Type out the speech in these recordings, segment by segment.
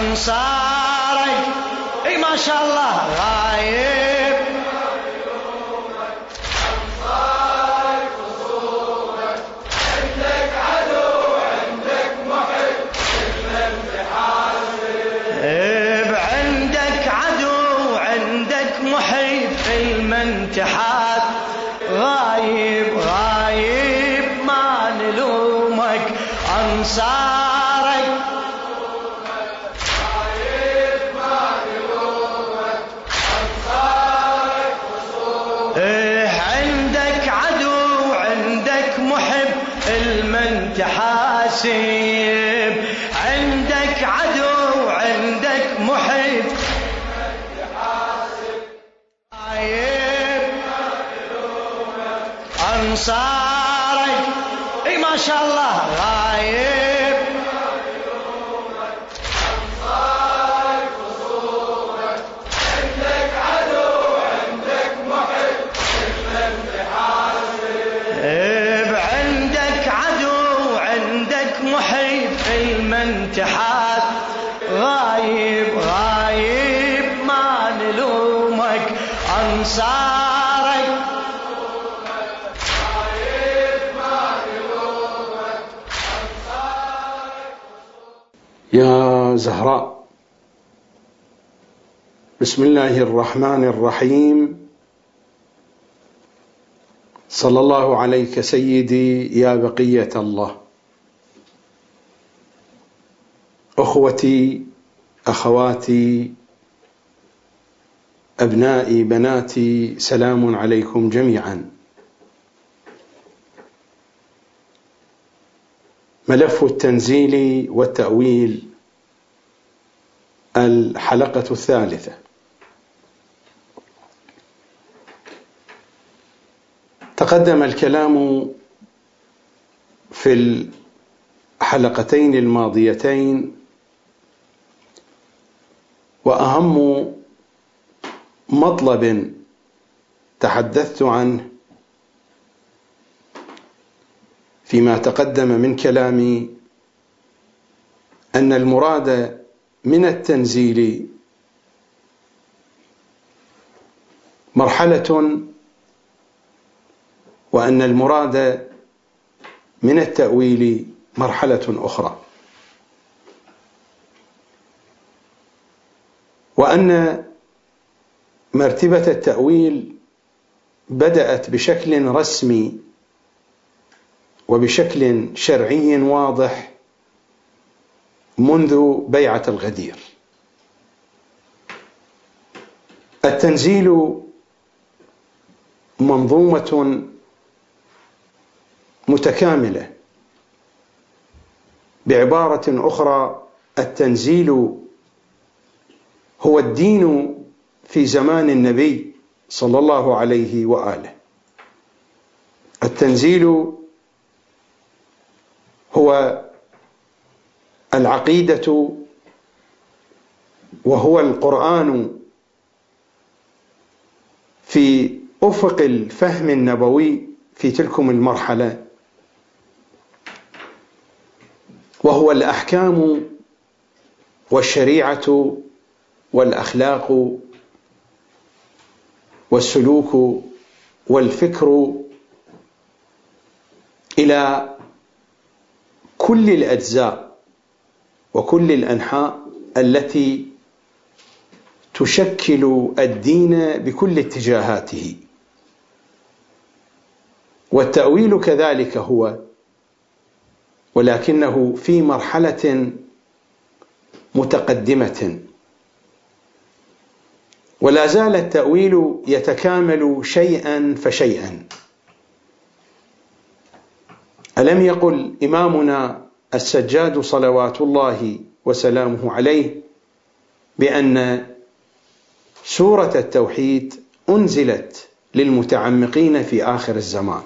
أنصارك اي ما شاء الله غايب بسم الله الرحمن الرحيم. صلى الله عليك سيدي يا بقية الله. أخوتي أخواتي أبنائي بناتي سلام عليكم جميعا. ملف التنزيل والتأويل الحلقة الثالثة. تقدم الكلام في الحلقتين الماضيتين وأهم مطلب تحدثت عنه فيما تقدم من كلامي أن المراد من التنزيل مرحلة وأن المراد من التأويل مرحلة أخرى. وأن مرتبة التأويل بدأت بشكل رسمي وبشكل شرعي واضح منذ بيعة الغدير. التنزيل منظومة متكاملة. بعبارة أخرى التنزيل هو الدين في زمان النبي صلى الله عليه وآله. التنزيل هو العقيدة وهو القرآن في أفق الفهم النبوي في تلكم المرحلة. وهو الأحكام والشريعة والأخلاق والسلوك والفكر إلى كل الأجزاء وكل الأنحاء التي تشكل الدين بكل اتجاهاته. والتأويل كذلك هو ولكنه في مرحلة متقدمة. ولا زال التأويل يتكامل شيئا فشيئا. ألم يقل إمامنا السجاد صلوات الله وسلامه عليه بأن سورة التوحيد أنزلت للمتعمقين في آخر الزمان؟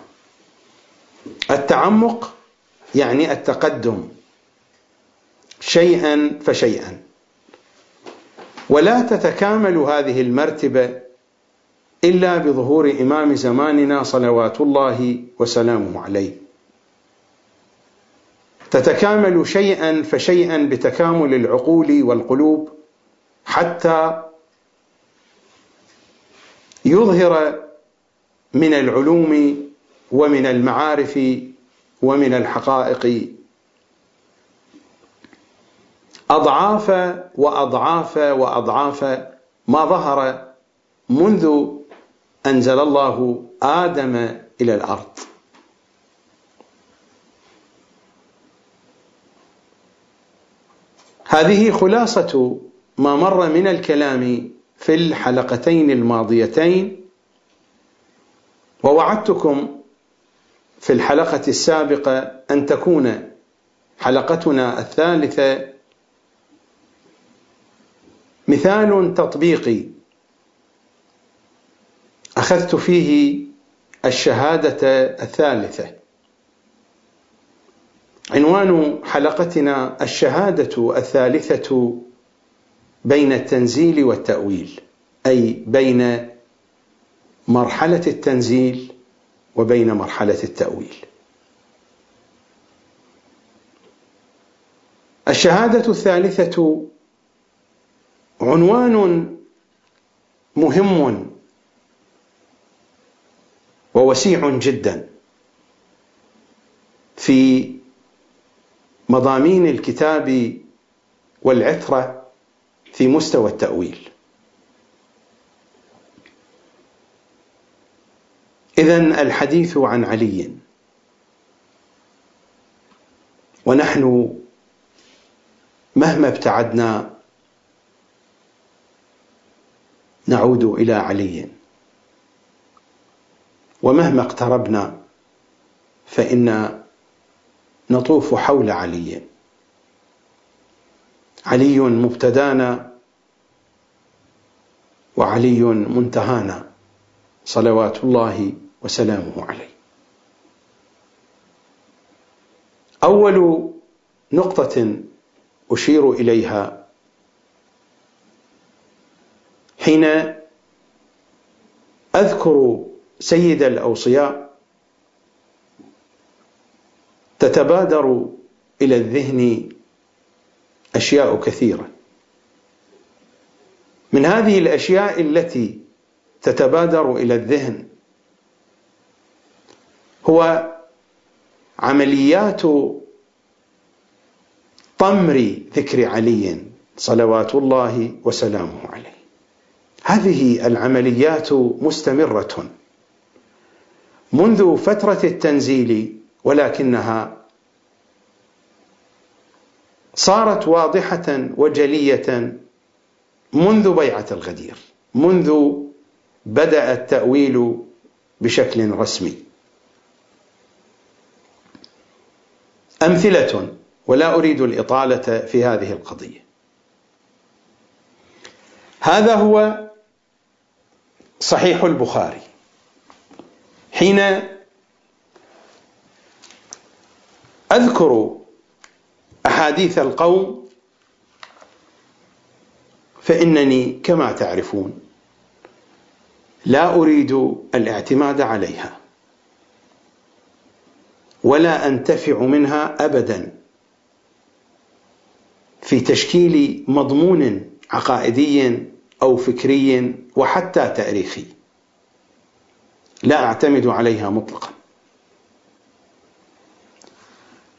التعمق يعني التقدم. شيئا فشيئا. ولا تتكامل هذه المرتبة إلا بظهور إمام زماننا صلوات الله وسلامه عليه. تتكامل شيئا فشيئا بتكامل العقول والقلوب حتى يظهر من العلوم ومن المعارف ومن الحقائق أضعاف وأضعاف وأضعاف ما ظهر منذ أنزل الله آدم إلى الأرض. هذه خلاصة ما مر من الكلام في الحلقتين الماضيتين ووعدتكم في الحلقة السابقة أن تكون حلقتنا الثالثة مثال تطبيقي أخذت فيه الشهادة الثالثة. عنوان حلقتنا الشهادة الثالثة بين التنزيل والتأويل أي بين مرحلة التنزيل وبين مرحلة التأويل. الشهادة الثالثة عنوان مهم ووسيع جدا في مضامين الكتاب والعترة في مستوى التأويل. اذا الحديث عن علي. ونحن مهما ابتعدنا نعود إلى علي. ومهما اقتربنا فإن نطوف حول علي. علي مبتدانا وعلي منتهانا. صلوات الله وسلامه عليه. أول نقطة أشير إليها حين أذكر سيد الأوصياء تتبادر إلى الذهن أشياء كثيرة. من هذه الأشياء التي تتبادر إلى الذهن هو عمليات طمر ذكر علي صلوات الله وسلامه عليه. هذه العمليات مستمرة منذ فترة التنزيل ولكنها صارت واضحة وجلية منذ بيعة الغدير منذ بدأ التأويل بشكل رسمي. أمثلة ولا أريد الإطالة في هذه القضية. هذا هو صحيح البخاري حين أذكر أحاديث القوم فإنني كما تعرفون لا أريد الاعتماد عليها. ولا أنتفع منها ابدا. في تشكيل مضمون عقائدي أو فكري وحتى تاريخي. لا أعتمد عليها مطلقا.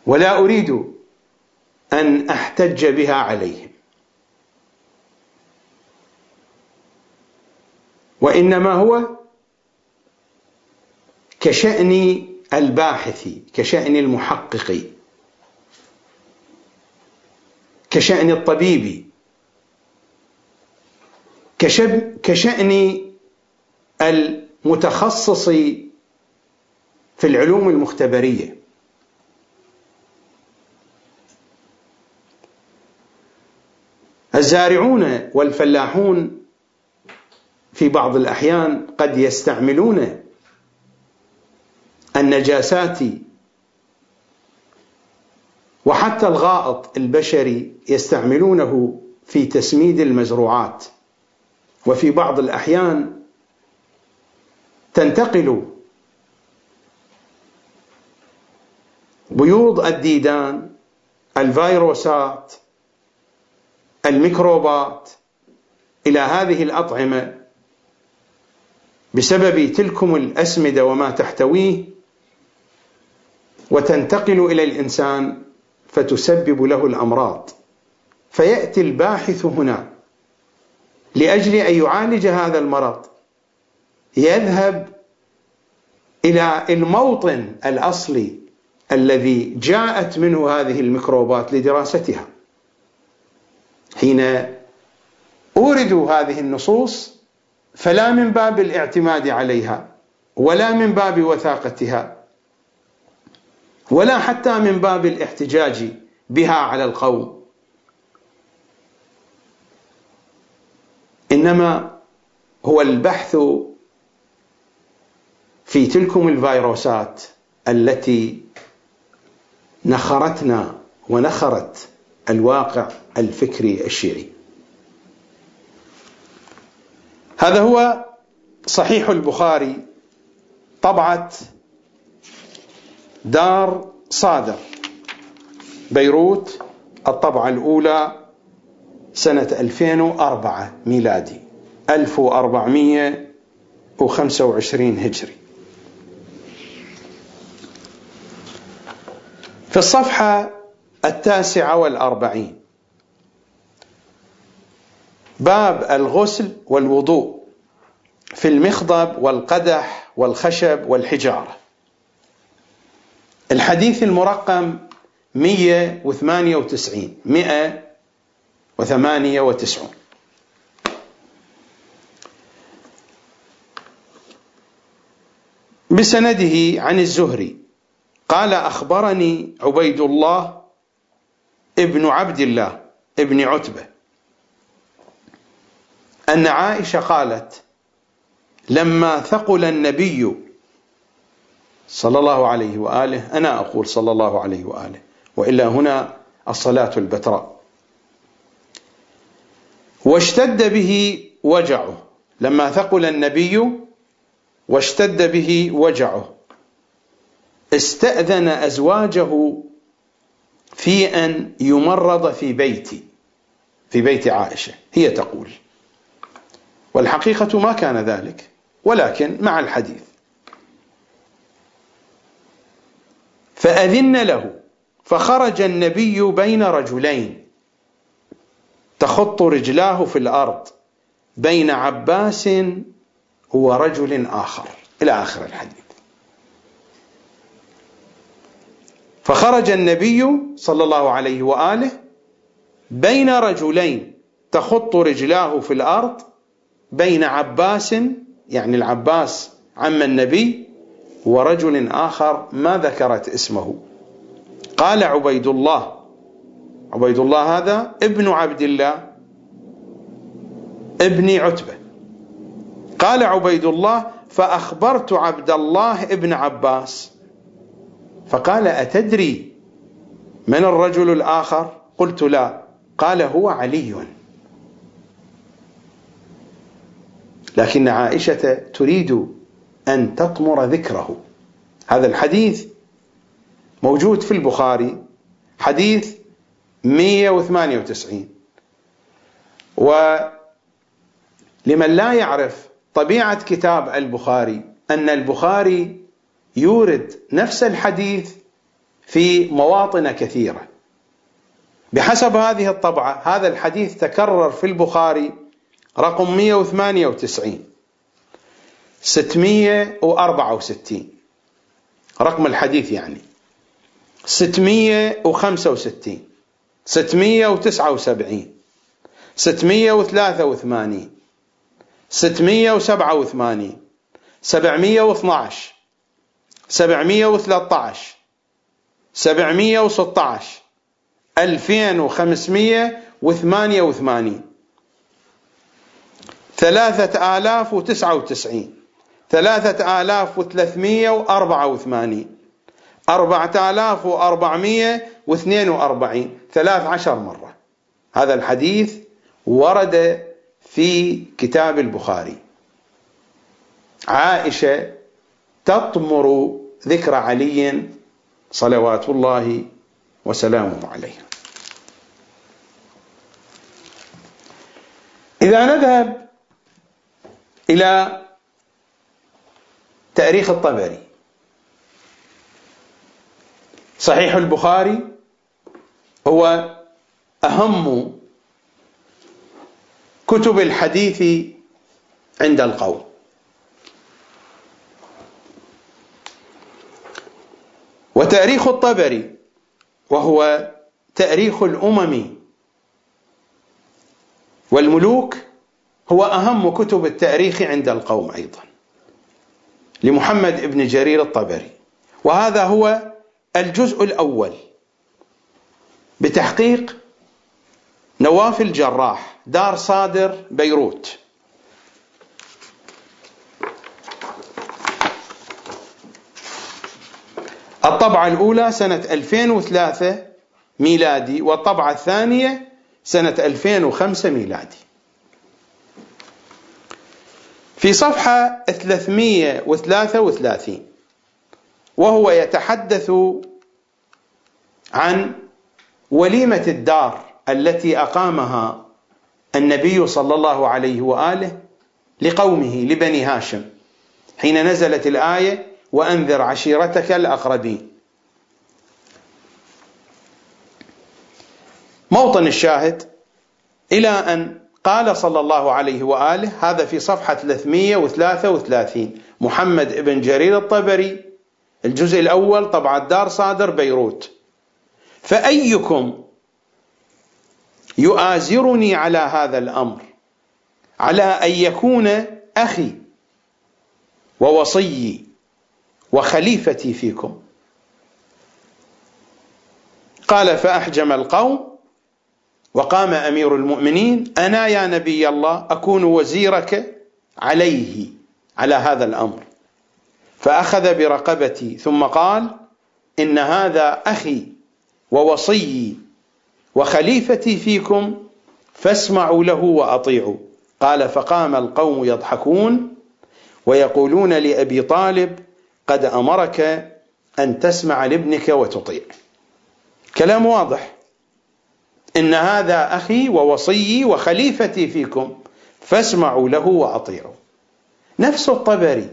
ولا أريد أن أحتج بها عليهم. وإنما هو كشان الباحث كشأن المحقق كشأن الطبيب كشأن المتخصص في العلوم المختبرية. الزارعون والفلاحون في بعض الأحيان قد يستعملون النجاسات وحتى الغائط البشري يستعملونه في تسميد المزروعات. وفي بعض الأحيان تنتقل بيوض الديدان الفيروسات الميكروبات إلى هذه الأطعمة بسبب تلكم الأسمدة وما تحتويه وتنتقل إلى الإنسان فتسبب له الأمراض. فيأتي الباحث هنا لأجل أن يعالج هذا المرض. يذهب إلى الموطن الأصلي الذي جاءت منه هذه الميكروبات لدراستها. حين اوردوا هذه النصوص فلا من باب الاعتماد عليها ولا من باب وثاقتها. ولا حتى من باب الاحتجاج بها على القوم. إنما هو البحث في تلكم الفيروسات التي نخرتنا ونخرت الواقع الفكري الشيعي. هذا هو صحيح البخاري. طبعة دار صادر. بيروت الطبعة الأولى سنة 2004 ميلادي 1425 هجري. في الصفحة التاسعة والأربعين باب الغسل والوضوء في المخضب والقدح والخشب والحجارة. الحديث المرقم 198 198 بسنده عن الزهري قال أخبرني عبيد الله ابن عبد الله ابن عتبة أن عائشة قالت لما ثقل النبي صلى الله عليه وآله أنا أقول صلى الله عليه وآله. وإلا هنا الصلاة البتراء. واشتد به وجعه. لما ثقل النبي واشتد به وجعه. استأذن أزواجه في أن يمرض في بيتي في بيت عائشة هي تقول. والحقيقة ما كان ذلك ولكن مع الحديث. فأذن له فخرج النبي بين رجلين. تخط رجلاه في الأرض بين عباس ورجل آخر. إلى آخر الحديث. فخرج النبي صلى الله عليه وآله بين رجلين. تخط رجلاه في الأرض بين عباس يعني العباس عم النبي ورجل آخر ما ذكرت اسمه. قال عبيد الله عبيد الله هذا ابن عبد الله. ابن عتبة. قال عبيد الله فأخبرت عبد الله ابن عباس. فقال أتدري من الرجل الآخر؟ قلت لا. قال هو علي. لكن عائشة تريد أن تطمر ذكره. هذا الحديث موجود في البخاري حديث 198 ولمن لا يعرف طبيعة كتاب البخاري أن البخاري يورد نفس الحديث في مواطن كثيرة. بحسب هذه الطبعة هذا الحديث تكرر في البخاري رقم 198 664 رقم الحديث يعني. 665 679 683 687 712 713 716 2588 ثلاثة آلاف وتسعة وتسعين. ثلاثة آلاف وثلاثمية وأربعة وثمانين. أربعة آلاف وأربعمية واثنين وأربعين. ثلاث عشر مرة. هذا الحديث ورد في كتاب البخاري. عائشة تطمر ذكر علي صلوات الله وسلامه عليها إذا نذهب إلى تاريخ الطبري. صحيح البخاري هو أهم كتب الحديث عند القوم. وتاريخ الطبري وهو تاريخ الأمم والملوك هو أهم كتب التاريخ عند القوم أيضا. لمحمد بن جرير الطبري. وهذا هو الجزء الأول بتحقيق نواف الجراح دار صادر بيروت. الطبعة الأولى سنة 2003 ميلادي والطبعة الثانية سنة 2005 ميلادي. في صفحة 333 وهو يتحدث عن وليمة الدار التي أقامها النبي صلى الله عليه وآله لقومه لبني هاشم حين نزلت الآية وأنذر عشيرتك الأقربين موطن الشاهد إلى أن قال صلى الله عليه وآله هذا في صفحة 333 محمد بن جرير الطبري الجزء الأول طبعا دار صادر بيروت. فأيكم يؤازرني على هذا الأمر على أن يكون أخي ووصيي وخليفتي فيكم. قال فأحجم القوم وقام أمير المؤمنين أنا يا نبي الله أكون وزيرك عليه على هذا الأمر. فأخذ برقبتي ثم قال إن هذا أخي ووصيي وخليفتي فيكم فاسمعوا له وأطيعوا. قال فقام القوم يضحكون ويقولون لأبي طالب قد أمرك أن تسمع لابنك وتطيع. كلام واضح. إن هذا أخي ووصيي وخليفتي فيكم فاسمعوا له وأطيعوا. نفس الطبري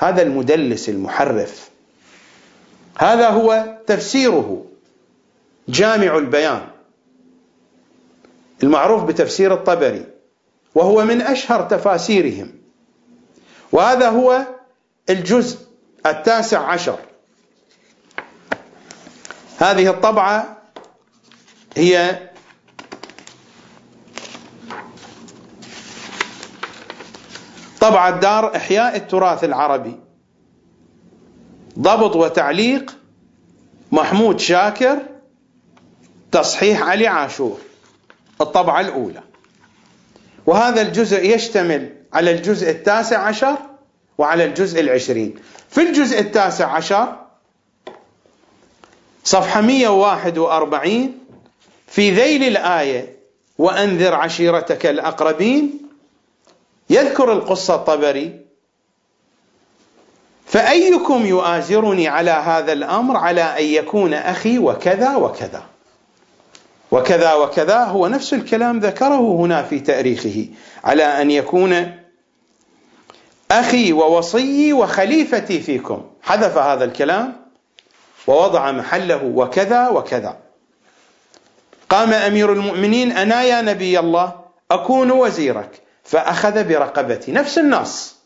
هذا المدلس المحرف. هذا هو تفسيره جامع البيان. المعروف بتفسير الطبري وهو من أشهر تفاسيرهم. وهذا هو الجزء التاسع عشر. هذه الطبعة هي طبعة دار إحياء التراث العربي. ضبط وتعليق محمود شاكر تصحيح علي عاشور الطبعة الأولى. وهذا الجزء يشتمل على الجزء التاسع عشر وعلى الجزء العشرين. في الجزء التاسع عشر صفحة 141 في ذيل الآية وأنذر عشيرتك الأقربين يذكر القصة الطبري فأيكم يؤازرني على هذا الأمر على أن يكون أخي وكذا وكذا. وكذا وكذا هو نفس الكلام ذكره هنا في تأريخه على أن يكون أخي ووصيي وخليفتي فيكم. حذف هذا الكلام ووضع محله وكذا وكذا. قام أمير المؤمنين أنا يا نبي الله أكون وزيرك. فأخذ برقبتي نفس النص.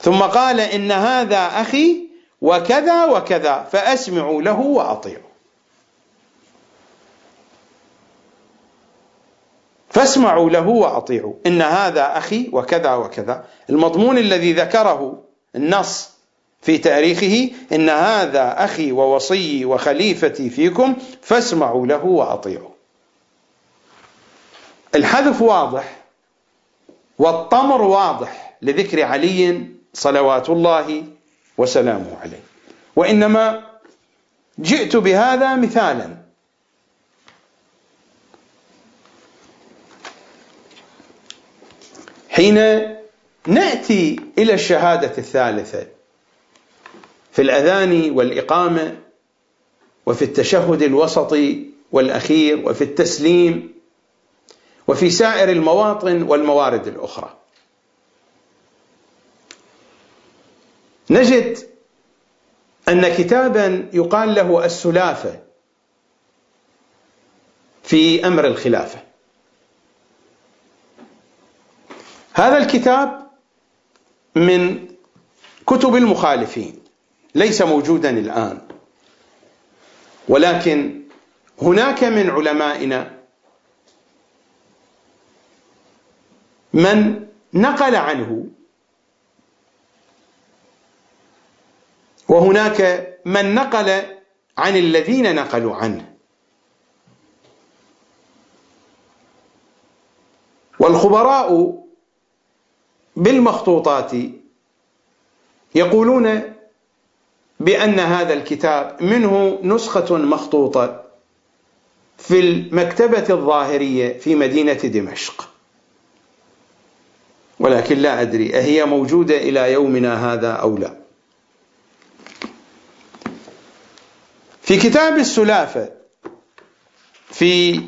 ثم قال إن هذا أخي وكذا وكذا فاسمعوا له واطيعوا فاسمعوا له وأطيعوا. إن هذا أخي وكذا وكذا. المضمون الذي ذكره النص في تاريخه إن هذا أخي ووصيي وخليفتي فيكم فاسمعوا له وأطيعوا. الحذف واضح والطمر واضح لذكر علي صلوات الله وسلامه عليه. وإنما جئت بهذا مثالا. حين نأتي إلى الشهادة الثالثة في الأذان والإقامة وفي التشهد الوسطي والأخير وفي التسليم وفي سائر المواطن والموارد الأخرى. نجد أن كتابا يقال له السلافة في أمر الخلافة. هذا الكتاب من كتب المخالفين. ليس موجودا الآن. ولكن هناك من علمائنا من نقل عنه وهناك من نقل عن الذين نقلوا عنه. والخبراء بالمخطوطات يقولون بأن هذا الكتاب منه نسخة مخطوطة في المكتبة الظاهرية في مدينة دمشق. ولكن لا أدري أهي موجودة إلى يومنا هذا أو لا؟ في كتاب السلافة في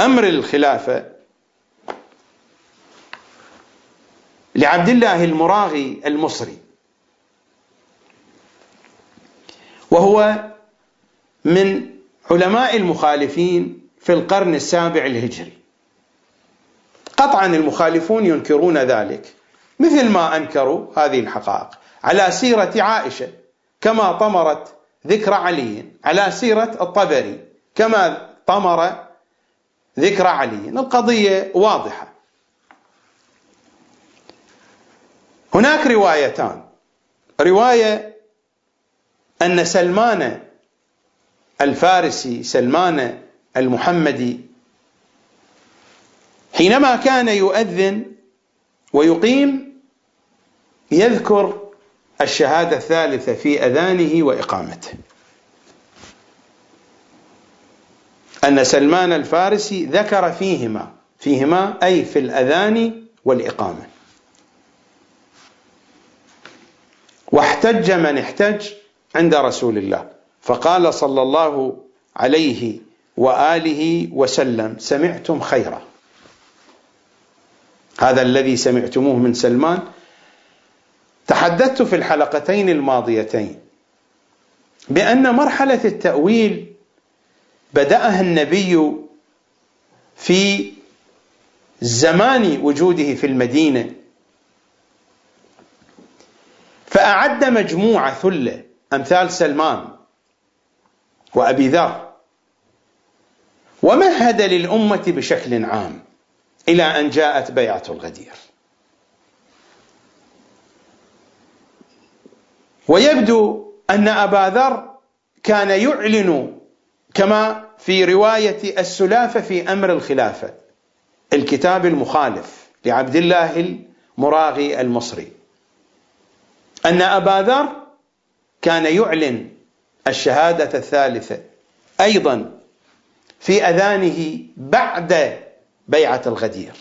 أمر الخلافة لعبد الله المراغي المصري. وهو من علماء المخالفين في القرن السابع الهجري قطعا المخالفون ينكرون ذلك مثل ما أنكروا هذه الحقائق. على سيرة عائشة كما طمرت ذكر علي. على سيرة الطبري كما طمر ذكر علي. القضية واضحة. هناك روايتان. رواية أن سلمان الفارسي سلمان المحمدي حينما كان يؤذن ويقيم يذكر الشهادة الثالثة في أذانه وإقامته. أن سلمان الفارسي ذكر فيهما فيهما أي في الأذان والإقامة. واحتج من احتج عند رسول الله. فقال صلى الله عليه وآله وسلم سمعتم خيرا. هذا الذي سمعتموه من سلمان. تحدثت في الحلقتين الماضيتين بأن مرحلة التأويل بدأها النبي في زمان وجوده في المدينة فأعد مجموعة ثلة. أمثال سلمان وأبي ذر. ومهد للأمة بشكل عام إلى أن جاءت بيعة الغدير. ويبدو أن أبا ذر كان يعلن كما في رواية السلافة في أمر الخلافة الكتاب المخالف لعبد الله المراغي المصري أن أبا ذر كان يعلن الشهادة الثالثة. أيضا في أذانه بعد بيعة الغدير.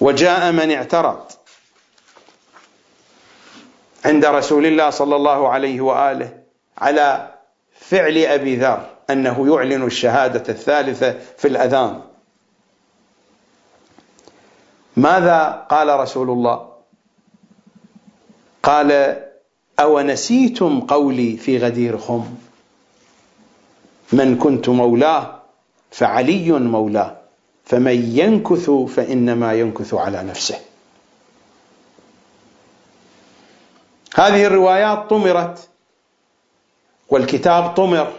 وجاء من اعترض عند رسول الله صلى الله عليه وآله على فعل أبي ذر أنه يعلن الشهادة الثالثة في الأذان. ماذا قال رسول الله؟ قال أونسيتم قولي في غدير خم من كنت مولاه فعلي مولاه فمن ينكث فإنما ينكث على نفسه. هذه الروايات طمرت والكتاب طمر.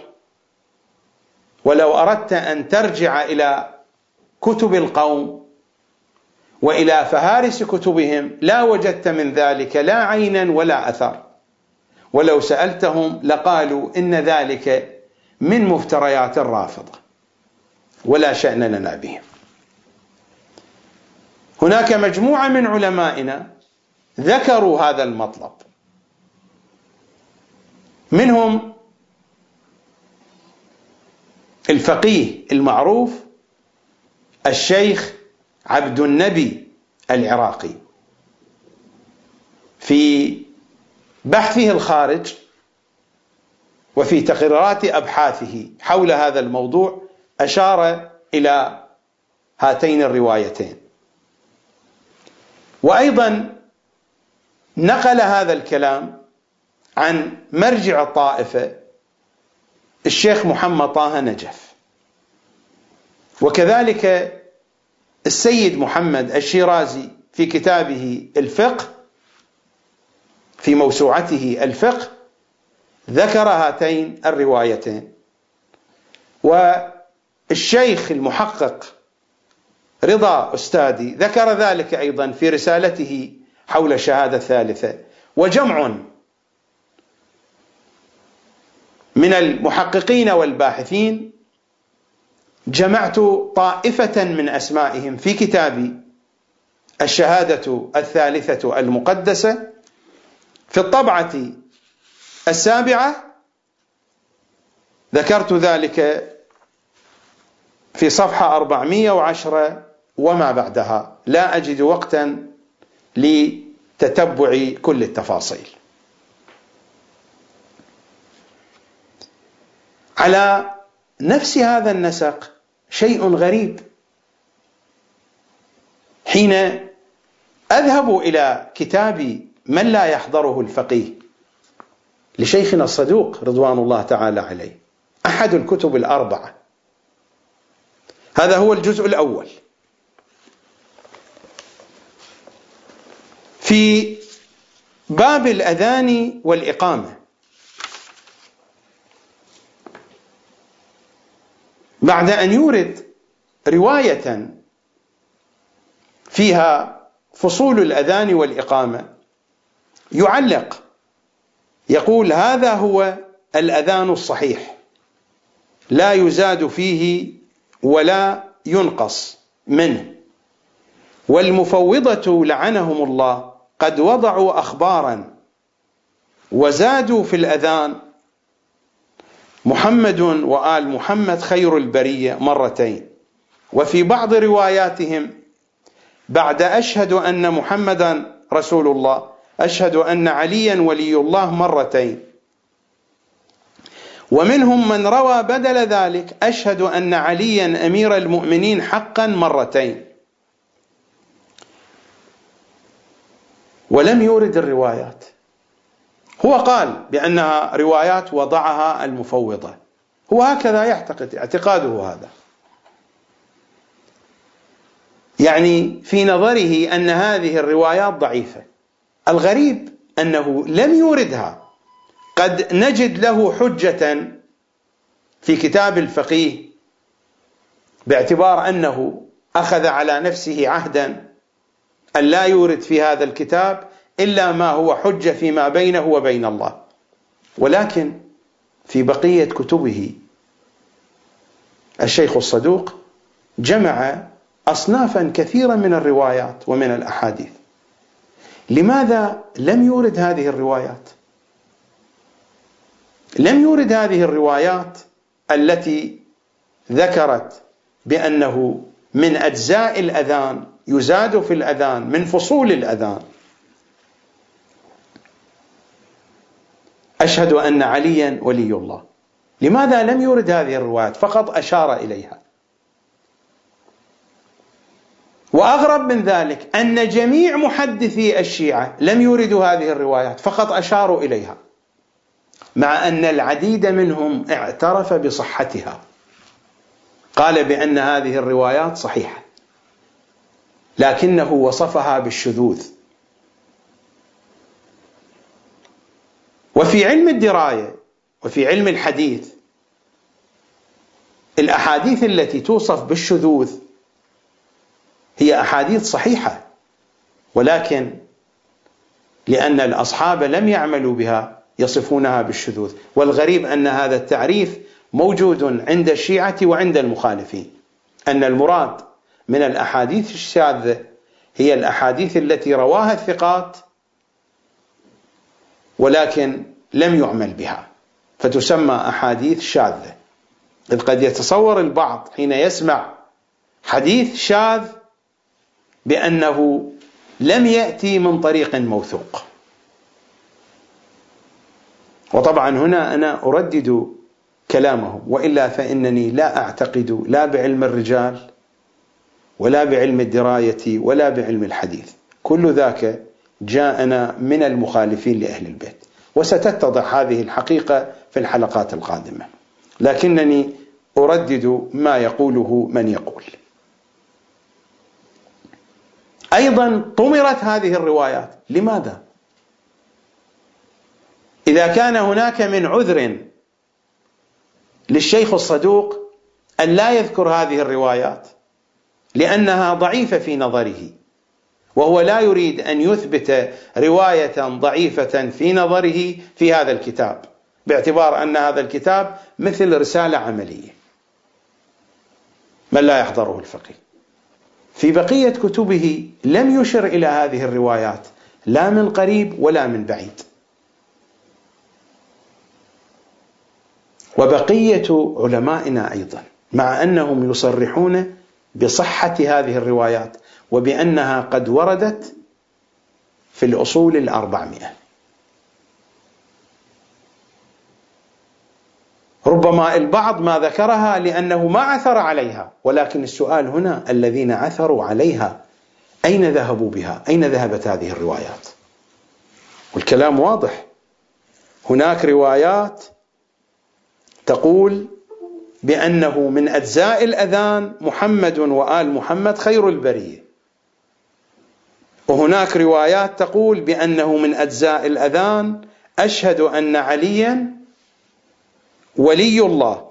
ولو أردت أن ترجع إلى كتب القوم وإلى فهارس كتبهم لا وجدت من ذلك لا عينا ولا أثر. ولو سألتهم لقالوا إن ذلك من مفتريات الرافضة ولا شان لنا بهم. هناك مجموعة من علمائنا ذكروا هذا المطلب. منهم الفقيه المعروف الشيخ عبد النبي العراقي في بحثه الخارج وفي تقريرات أبحاثه حول هذا الموضوع أشار إلى هاتين الروايتين. وأيضا نقل هذا الكلام عن مرجع الطائفة الشيخ محمد طه نجف. وكذلك السيد محمد الشيرازي في كتابه الفقه في موسوعته الفقه ذكر هاتين الروايتين. والشيخ المحقق رضا أستاذي ذكر ذلك أيضا في رسالته حول الشهادة الثالثة. وجمع من المحققين والباحثين جمعت طائفة من أسمائهم في كتابي الشهادة الثالثة المقدسة في الطبعة السابعة ذكرت ذلك في صفحة 410 وما بعدها. لا أجد وقتا لتتبع كل التفاصيل. على نفس هذا النسق شيء غريب. حين أذهب إلى كتاب من لا يحضره الفقيه لشيخنا الصدوق رضوان الله تعالى عليه؟ أحد الكتب الأربعة. هذا هو الجزء الأول. في باب الأذان والإقامة. بعد أن يورد رواية فيها فصول الأذان والإقامة يعلق. يقول هذا هو الأذان الصحيح. لا يزاد فيه ولا ينقص منه. والمفوضة لعنهم الله قد وضعوا اخبارا وزادوا في الأذان. محمد وآل محمد خير البرية مرتين. وفي بعض رواياتهم بعد أشهد أن محمدا رسول الله أشهد أن عليا ولي الله مرتين. ومنهم من روى بدل ذلك أشهد أن عليا أمير المؤمنين حقا مرتين. ولم يورد الروايات. هو قال بأنها روايات وضعها المفوضة. هو هكذا يعتقد اعتقاده هذا. يعني في نظره أن هذه الروايات ضعيفة. الغريب أنه لم يوردها. قد نجد له حجة في كتاب الفقيه باعتبار أنه أخذ على نفسه عهدا أن لا يورد في هذا الكتاب إلا ما هو حجة فيما بينه وبين الله. ولكن في بقية كتبه الشيخ الصدوق جمع أصنافا كثيرة من الروايات ومن الأحاديث. لماذا لم يورد هذه الروايات؟ لم يورد هذه الروايات التي ذكرت بأنه من أجزاء الأذان يزاد في الأذان من فصول الأذان. أشهد أن عليا ولي الله. لماذا لم يورد هذه الروايات؟ فقط أشار إليها. وأغرب من ذلك أن جميع محدثي الشيعة لم يوردوا هذه الروايات فقط أشاروا إليها مع أن العديد منهم اعترف بصحتها. قال بأن هذه الروايات صحيحة لكنه وصفها بالشذوذ. وفي علم الدراية وفي علم الحديث الأحاديث التي توصف بالشذوذ هي أحاديث صحيحة ولكن لأن الأصحاب لم يعملوا بها يصفونها بالشذوذ والغريب أن هذا التعريف موجود عند الشيعة وعند المخالفين أن المراد من الأحاديث الشاذة هي الأحاديث التي رواها الثقات ولكن لم يعمل بها فتسمى أحاديث شاذة. إذ قد يتصور البعض حين يسمع حديث شاذ بأنه لم يأتي من طريق موثوق. وطبعا هنا أنا أردد كلامهم وإلا فإنني لا أعتقد لا بعلم الرجال ولا بعلم الدراية ولا بعلم الحديث. كل ذاك جاءنا من المخالفين لأهل البيت. وستتضح هذه الحقيقة في الحلقات القادمة. لكنني أردد ما يقوله من يقول. أيضا طمرت هذه الروايات. لماذا؟ إذا كان هناك من عذر للشيخ الصدوق أن لا يذكر هذه الروايات لأنها ضعيفة في نظره وهو لا يريد أن يثبت رواية ضعيفة في نظره في هذا الكتاب باعتبار أن هذا الكتاب مثل رسالة عملية. من لا يحضره الفقيه؟ في بقية كتبه لم يشر إلى هذه الروايات لا من قريب ولا من بعيد. وبقية علمائنا أيضا مع أنهم يصرحون بصحة هذه الروايات وبأنها قد وردت في الأصول الأربعمائة. ربما البعض ما ذكرها لأنه ما عثر عليها ولكن السؤال هنا الذين عثروا عليها أين ذهبوا بها؟ أين ذهبت هذه الروايات؟ والكلام واضح. هناك روايات تقول بأنه من أجزاء الأذان محمد وآل محمد خير البرية. وهناك روايات تقول بأنه من أجزاء الأذان أشهد أن عليا ولي الله.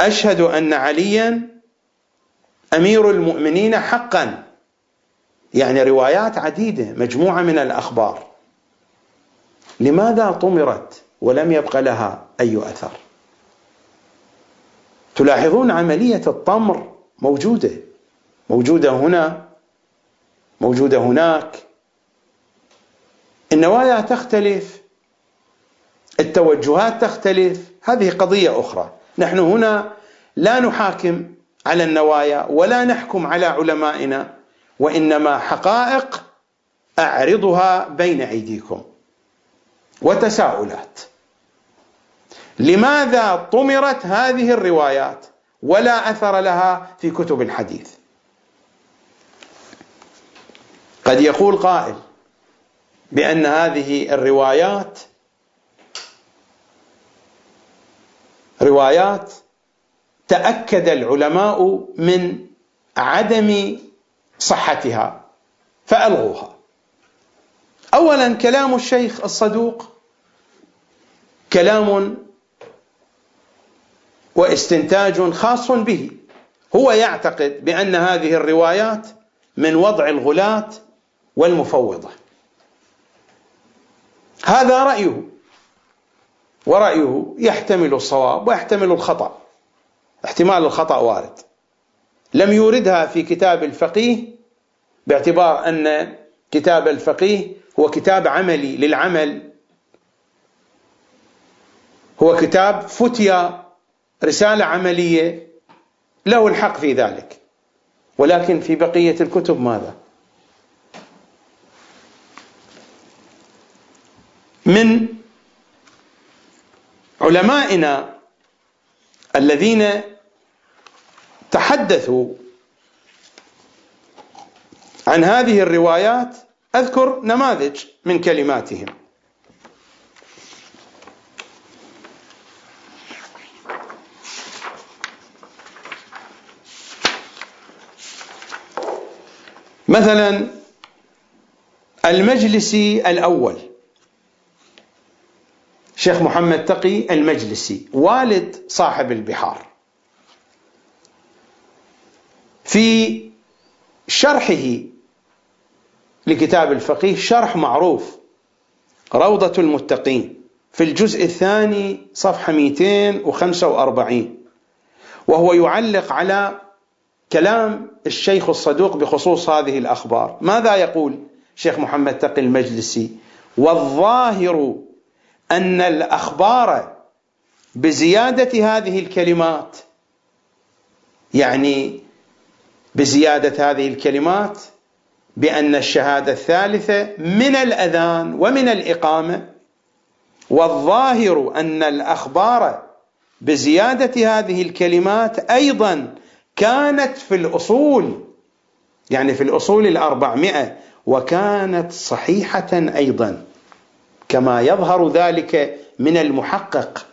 أشهد أن عليا أمير المؤمنين حقا. يعني روايات عديدة مجموعة من الأخبار. لماذا طمرت ولم يبق لها أي أثر؟ تلاحظون عملية الطمر موجودة. موجودة هنا موجودة هناك. النوايا تختلف. التوجهات تختلف. هذه قضية أخرى. نحن هنا لا نحاكم على النوايا ولا نحكم على علمائنا وإنما حقائق أعرضها بين أيديكم. وتساؤلات. لماذا طمرت هذه الروايات ولا أثر لها في كتب الحديث؟ قد يقول قائل بأن هذه الروايات روايات تأكد العلماء من عدم صحتها. فألغوها. اولا كلام الشيخ الصدوق كلام واستنتاج خاص به. هو يعتقد بأن هذه الروايات من وضع الغلاة والمفوضة. هذا رأيه. ورأيه يحتمل الصواب ويحتمل الخطأ. احتمال الخطأ وارد. لم يوردها في كتاب الفقيه باعتبار أن كتاب الفقيه هو كتاب عملي للعمل. هو كتاب فتيا رسالة عملية له الحق في ذلك. ولكن في بقية الكتب ماذا؟ من علمائنا الذين تحدثوا عن هذه الروايات أذكر نماذج من كلماتهم. مثلا المجلسي الأول. شيخ محمد تقي المجلسي والد صاحب البحار. في شرحه لكتاب الفقيه شرح معروف روضة المتقين في الجزء الثاني صفحة 245 وهو يعلق على كلام الشيخ الصدوق بخصوص هذه الأخبار. ماذا يقول شيخ محمد تقي المجلسي؟ والظاهر أن الأخبار بزيادة هذه الكلمات يعني بزيادة هذه الكلمات بأن الشهادة الثالثة من الأذان ومن الإقامة والظاهر أن الأخبار بزيادة هذه الكلمات أيضا كانت في الأصول يعني في الأصول الأربعمائة وكانت صحيحة أيضا. كما يظهر ذلك من المحقق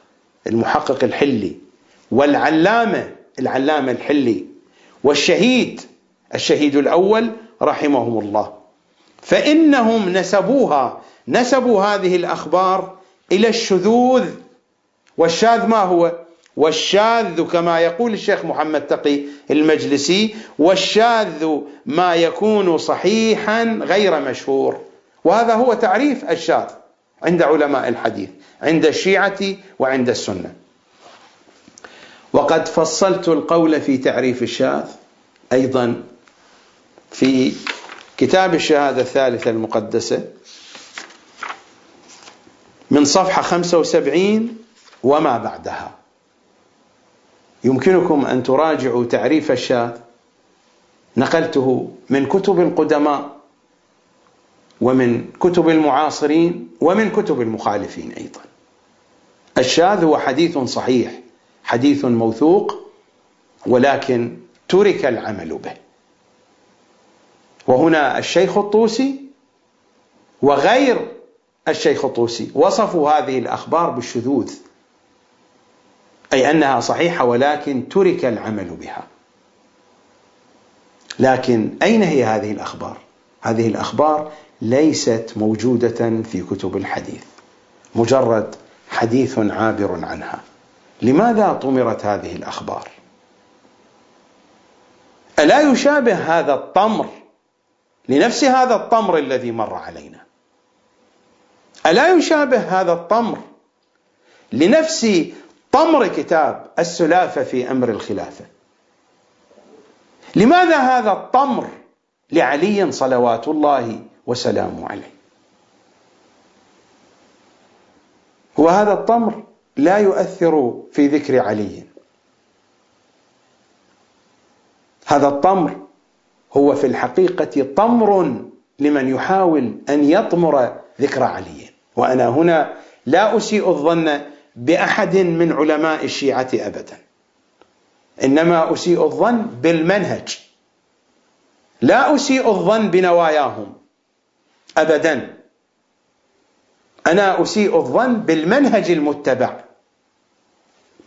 المحقق الحلي والعلامة العلامة الحلي والشهيد الشهيد الأول رحمهم الله. فإنهم نسبوها نسبوا هذه الأخبار إلى الشذوذ. والشاذ ما هو؟ والشاذ كما يقول الشيخ محمد تقي المجلسي والشاذ ما يكون صحيحا غير مشهور. وهذا هو تعريف الشاذ. عند علماء الحديث عند الشيعة وعند السنة. وقد فصلت القول في تعريف الشاذ أيضا في كتاب الشهادة الثالثة المقدسة من صفحة 75 وما بعدها. يمكنكم أن تراجعوا تعريف الشاذ نقلته من كتب القدماء ومن كتب المعاصرين ومن كتب المخالفين أيضا. الشاذ هو حديث صحيح حديث موثوق ولكن ترك العمل به. وهنا الشيخ الطوسي وغير الشيخ الطوسي وصفوا هذه الأخبار بالشذوذ أي أنها صحيحة ولكن ترك العمل بها. لكن أين هي هذه الأخبار؟ هذه الأخبار ليست موجودة في كتب الحديث مجرد حديث عابر عنها. لماذا طمرت هذه الأخبار؟ ألا يشابه هذا الطمر لنفس هذا الطمر الذي مر علينا؟ ألا يشابه هذا الطمر لنفس طمر كتاب السلافة في أمر الخلافة؟ لماذا هذا الطمر لعلي صلوات الله وسلامه عليه. وهذا الطمر لا يؤثر في ذكر علي. هذا الطمر هو في الحقيقة طمر لمن يحاول أن يطمر ذكر علي. وأنا هنا لا أسيء الظن بأحد من علماء الشيعة أبدا. إنما أسيء الظن بالمنهج. لا أسيء الظن بنواياهم. أبدا. أنا أسيء الظن بالمنهج المتبع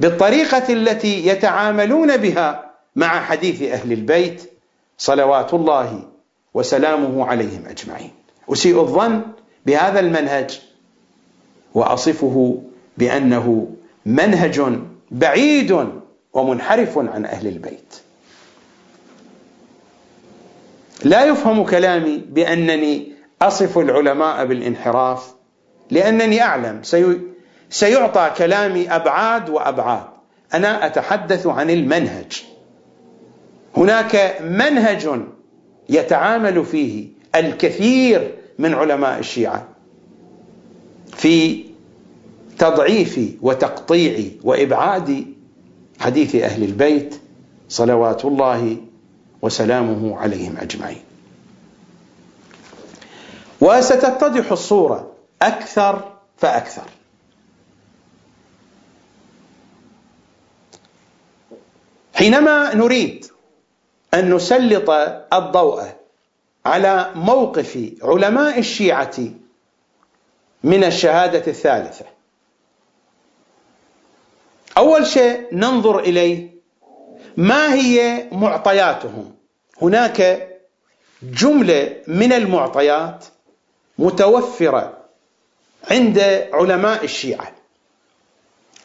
بالطريقة التي يتعاملون بها مع حديث أهل البيت صلوات الله وسلامه عليهم أجمعين. أسيء الظن بهذا المنهج وأصفه بأنه منهج بعيد ومنحرف عن أهل البيت. لا يفهم كلامي بأنني أصف العلماء بالانحراف لأنني أعلم. سيعطى كلامي أبعاد وأبعاد. أنا أتحدث عن المنهج. هناك منهج يتعامل فيه الكثير من علماء الشيعة في تضعيف وتقطيع وإبعاد حديث أهل البيت صلوات الله وسلامه عليهم أجمعين. وستتضح الصورة أكثر فأكثر. حينما نريد أن نسلط الضوء على موقف علماء الشيعة من الشهادة الثالثة أول شيء ننظر إليه ما هي معطياتهم هناك جملة من المعطيات متوفرة عند علماء الشيعة.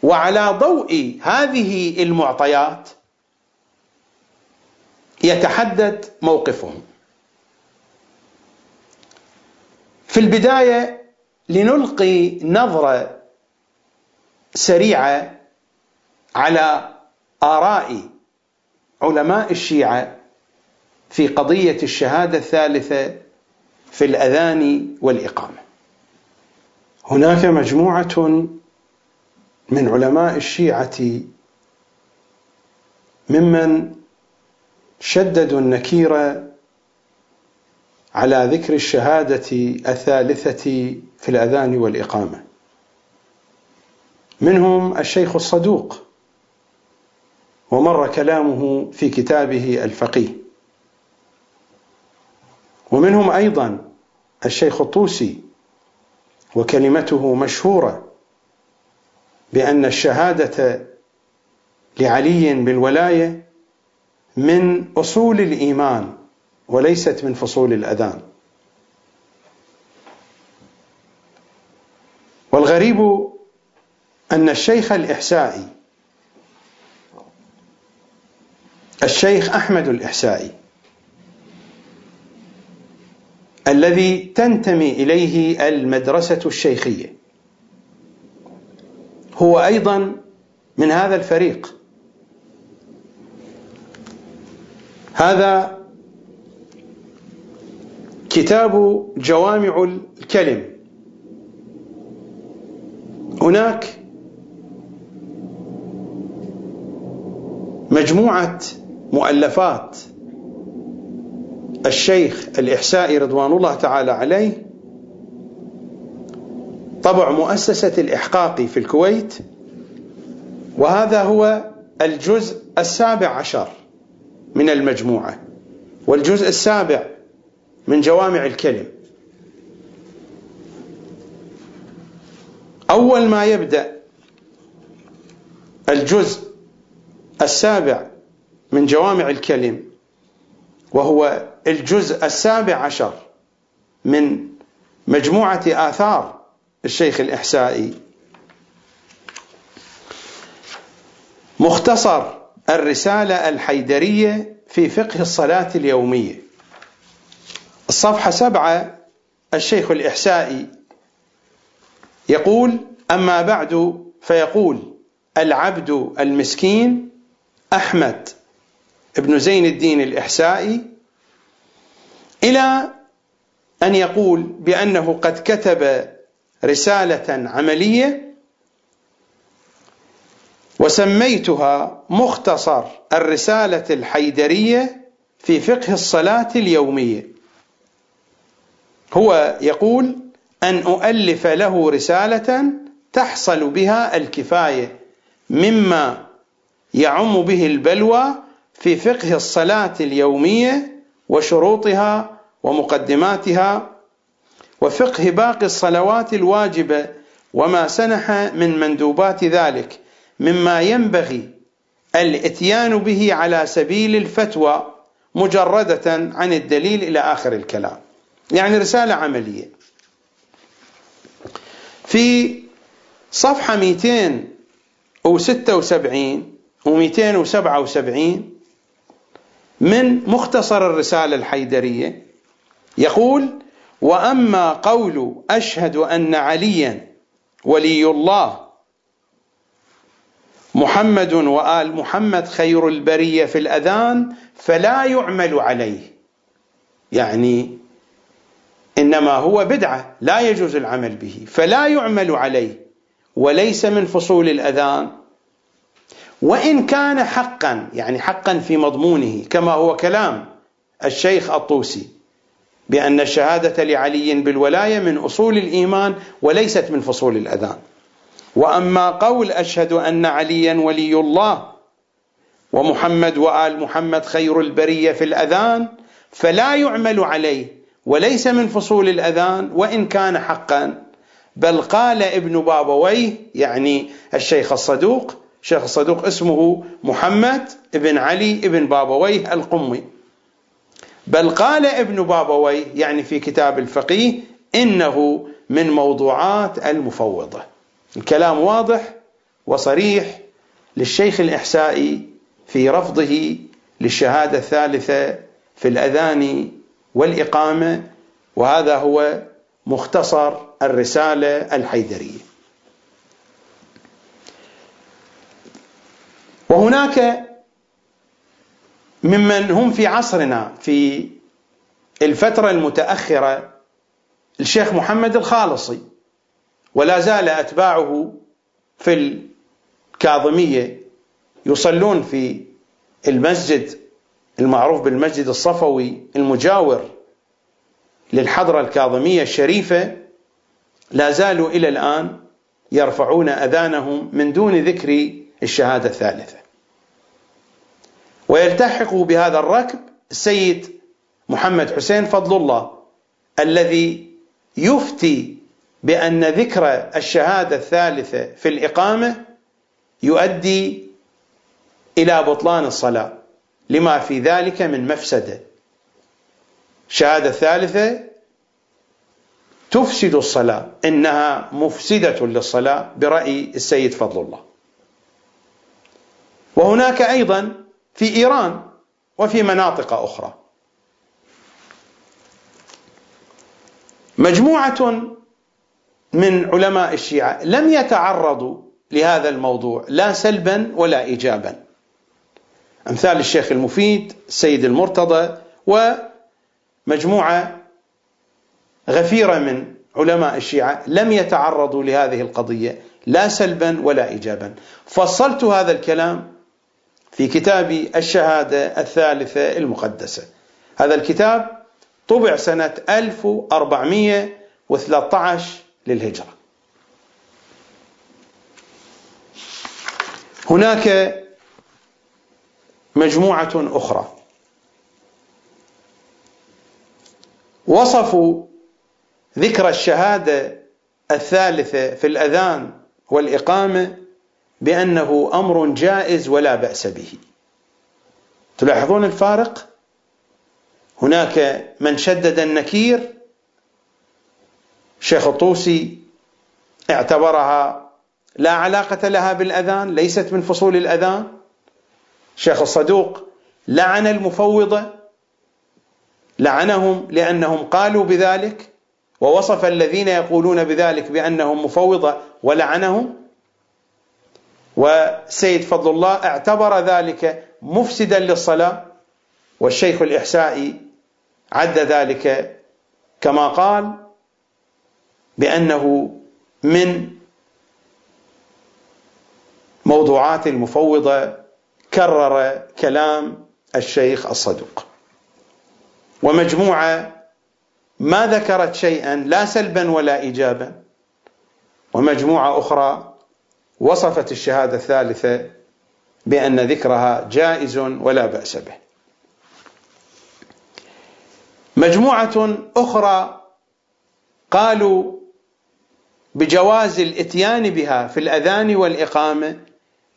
وعلى ضوء هذه المعطيات يتحدد موقفهم. في البداية لنلقي نظرة سريعة على آراء علماء الشيعة في قضية الشهادة الثالثة في الأذان والإقامة. هناك مجموعة من علماء الشيعة ممن شددوا النكير على ذكر الشهادة الثالثة في الأذان والإقامة. منهم الشيخ الصدوق ومر كلامه في كتابه الفقيه. ومنهم أيضا الشيخ الطوسي وكلمته مشهورة بأن الشهادة لعلي بالولاية من أصول الإيمان وليست من فصول الأذان. والغريب أن الشيخ الإحسائي الشيخ أحمد الإحسائي الذي تنتمي إليه المدرسة الشيخية. هو أيضا من هذا الفريق. هذا كتاب جوامع الكلم. هناك مجموعة مؤلفات الشيخ الإحسائي رضوان الله تعالى عليه طبع مؤسسة الإحقاقي في الكويت وهذا هو الجزء السابع عشر من المجموعة والجزء السابع من جوامع الكلم. أول ما يبدأ الجزء السابع من جوامع الكلم وهو الجزء السابع عشر من مجموعة آثار الشيخ الإحسائي. مختصر الرسالة الحيدرية في فقه الصلاة اليومية. الصفحة سبعة الشيخ الإحسائي يقول أما بعد فيقول العبد المسكين أحمد ابن زين الدين الإحسائي إلى أن يقول بأنه قد كتب رسالة عملية وسميتها مختصر الرسالة الحيدرية في فقه الصلاة اليومية. هو يقول أن أؤلف له رسالة تحصل بها الكفاية مما يعم به البلوى في فقه الصلاة اليومية وشروطها ومقدماتها وفقه باقي الصلوات الواجبة وما سنح من مندوبات ذلك مما ينبغي الاتيان به على سبيل الفتوى مجردة عن الدليل إلى آخر الكلام. يعني رسالة عملية. في صفحة 276 و 277 من مختصر الرسالة الحيدرية. يقول وأما قول أشهد أن عليا ولي الله محمد وآل محمد خير البرية في الأذان فلا يعمل عليه. يعني إنما هو بدعة لا يجوز العمل به فلا يعمل عليه وليس من فصول الأذان وإن كان حقا يعني حقا في مضمونه كما هو كلام الشيخ الطوسي بأن الشهادة لعلي بالولاية من أصول الإيمان وليست من فصول الأذان. وأما قول أشهد أن عليا ولي الله ومحمد وآل محمد خير البرية في الأذان فلا يعمل عليه وليس من فصول الأذان وإن كان حقا. بل قال ابن بابويه يعني الشيخ الصدوق شيخ الصدوق اسمه محمد بن علي بن بابويه القمي. بل قال ابن بابويه يعني في كتاب الفقيه إنه من موضوعات المفوضة. الكلام واضح وصريح للشيخ الإحسائي في رفضه للشهادة الثالثة في الأذان والإقامة وهذا هو مختصر الرسالة الحيدرية. وهناك ممن هم في عصرنا في الفترة المتأخرة الشيخ محمد الخالصي ولا زال أتباعه في الكاظمية يصلون في المسجد المعروف بالمسجد الصفوي المجاور للحضرة الكاظمية الشريفة لا زالوا إلى الآن يرفعون أذانهم من دون ذكر الشهادة الثالثة. ويلتحق بهذا الركب السيد محمد حسين فضل الله الذي يفتي بأن ذكر الشهادة الثالثة في الإقامة يؤدي إلى بطلان الصلاة لما في ذلك من مفسدة. الشهادة الثالثة تفسد الصلاة إنها مفسدة للصلاة برأي السيد فضل الله. وهناك أيضا في إيران وفي مناطق أخرى. مجموعة من علماء الشيعة لم يتعرضوا لهذا الموضوع لا سلبا ولا إيجابا. أمثال الشيخ المفيد السيد المرتضى ومجموعة غفيرة من علماء الشيعة لم يتعرضوا لهذه القضية لا سلبا ولا إيجابا. فصلت هذا الكلام في كتابي الشهادة الثالثة المقدسة. هذا الكتاب طبع سنة 1413 للهجرة. هناك مجموعة أخرى. وصفوا ذكر الشهادة الثالثة في الأذان والإقامة بأنه أمر جائز ولا بأس به. تلاحظون الفارق؟ هناك من شدد النكير شيخ الطوسي اعتبرها لا علاقة لها بالأذان ليست من فصول الأذان. شيخ الصدوق لعن المفوضة لعنهم لأنهم قالوا بذلك ووصف الذين يقولون بذلك بأنهم مفوضة ولعنهم. وسيد فضل الله اعتبر ذلك مفسدا للصلاة والشيخ الإحسائي عد ذلك كما قال بأنه من موضوعات المفوضة كرر كلام الشيخ الصدوق. ومجموعة ما ذكرت شيئا لا سلبا ولا إيجابا. ومجموعة أخرى وصفت الشهادة الثالثة بأن ذكرها جائز ولا بأس به. مجموعة أخرى قالوا بجواز الإتيان بها في الأذان والإقامة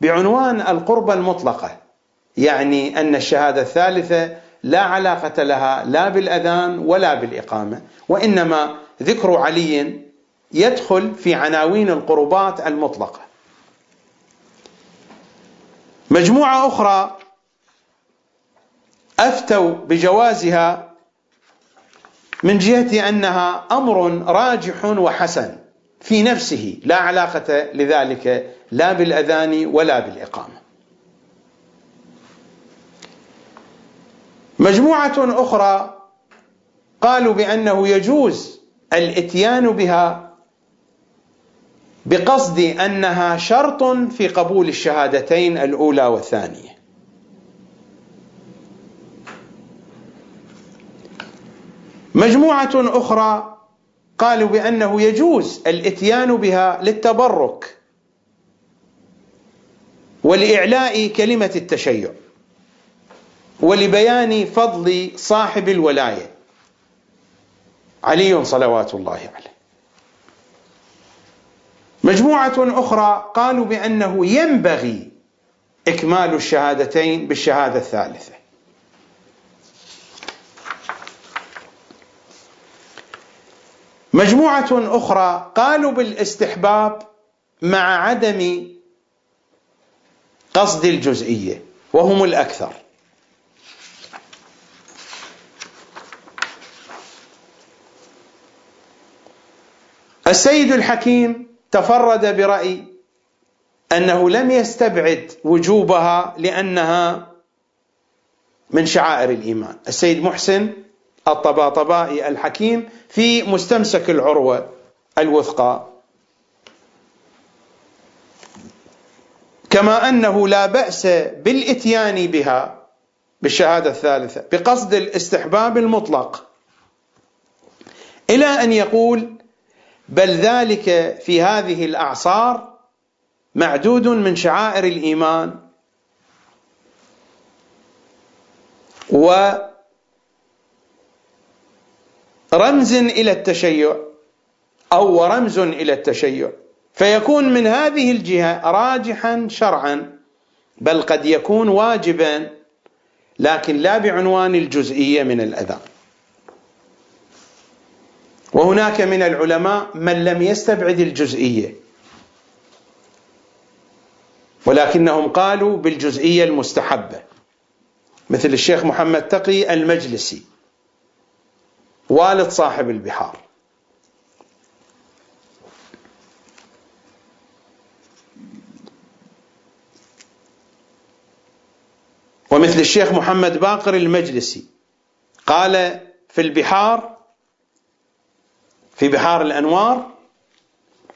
بعنوان القربة المطلقة يعني أن الشهادة الثالثة لا علاقة لها لا بالأذان ولا بالإقامة وإنما ذكر علي يدخل في عناوين القربات المطلقة. مجموعة أخرى أفتوا بجوازها من جهة أنها أمر راجح وحسن في نفسه لا علاقة لذلك لا بالأذان ولا بالإقامة. مجموعة أخرى قالوا بأنه يجوز الإتيان بها بقصد أنها شرط في قبول الشهادتين الأولى والثانية. مجموعة أخرى قالوا بأنه يجوز الإتيان بها للتبرك ولإعلاء كلمة التشيع ولبيان فضل صاحب الولاية. علي صلوات الله عليه. مجموعة أخرى قالوا بأنه ينبغي إكمال الشهادتين بالشهادة الثالثة. مجموعة أخرى قالوا بالاستحباب مع عدم قصد الجزئية وهم الأكثر. السيد الحكيم تفرد برأي أنه لم يستبعد وجوبها لأنها من شعائر الإيمان. السيد محسن الطباطبائي الحكيم في مستمسك العروة الوثقى. كما أنه لا بأس بالإتيان بها بالشهادة الثالثة بقصد الاستحباب المطلق إلى أن يقول بل ذلك في هذه الأعصار معدود من شعائر الإيمان ورمز إلى التشيع أو ورمز إلى التشيع. فيكون من هذه الجهة راجحا شرعا بل قد يكون واجبا لكن لا بعنوان الجزئية من الأذان. وهناك من العلماء من لم يستبعد الجزئية. ولكنهم قالوا بالجزئية المستحبة. مثل الشيخ محمد تقي المجلسي والد صاحب البحار. ومثل الشيخ محمد باقر المجلسي قال في البحار في بحار الأنوار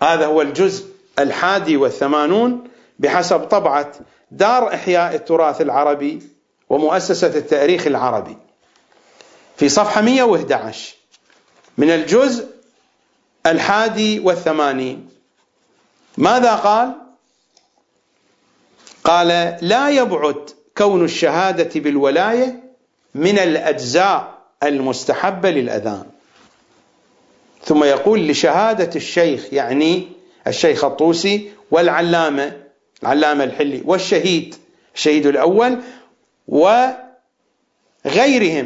هذا هو الجزء الحادي والثمانون بحسب طبعة دار إحياء التراث العربي ومؤسسة التاريخ العربي في صفحة 111 من الجزء الحادي والثمانين ماذا قال؟ قال لا يبعد كون الشهادة بالولاية من الأجزاء المستحبة للأذان ثم يقول لشهادة الشيخ يعني الشيخ الطوسي والعلامة العلامة الحلي والشهيد الشهيد الأول وغيرهم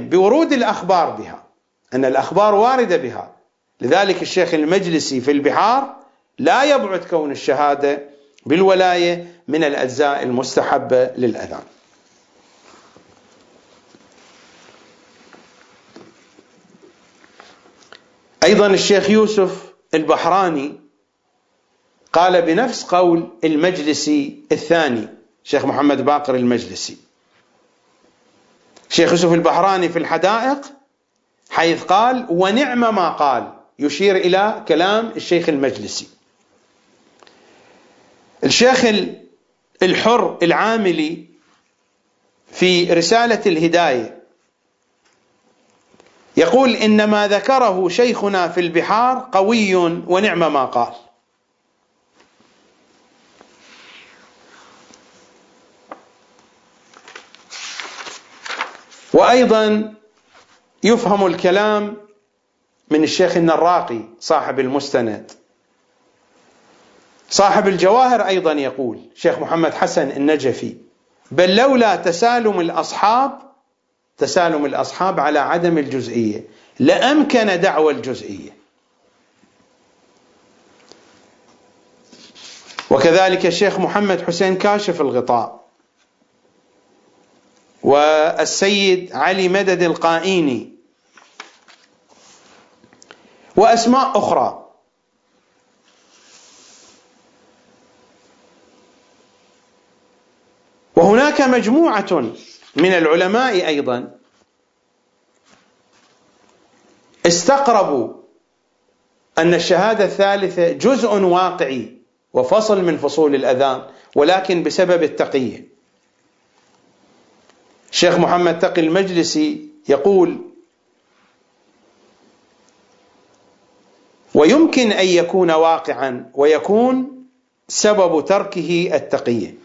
بورود الأخبار بها أن الأخبار واردة بها. لذلك الشيخ المجلسي في البحار لا يبعد كون الشهادة بالولاية من الأجزاء المستحبة للأذان. أيضا الشيخ يوسف البحراني قال بنفس قول المجلسي الثاني شيخ محمد باقر المجلسي. شيخ يوسف البحراني في الحدائق حيث قال ونعم ما قال. يشير إلى كلام الشيخ المجلسي. الشيخ الحر العاملي في رسالة الهداية يقول إن ما ذكره شيخنا في البحار قوي ونعم ما قال. وأيضا يفهم الكلام من الشيخ النراقي صاحب المستند. صاحب الجواهر أيضا يقول شيخ محمد حسن النجفي بل لولا تسالم الأصحاب تسالم الأصحاب على عدم الجزئية. لأمكن دعوى الجزئية. وكذلك الشيخ محمد حسين كاشف الغطاء. والسيد علي مدد القائيني. وأسماء أخرى. وهناك مجموعة من العلماء أيضا. استقربوا أن الشهادة الثالثة جزء واقعي وفصل من فصول الأذان ولكن بسبب التقيه الشيخ محمد تقي المجلسي يقول ويمكن أن يكون واقعا ويكون سبب تركه التقيه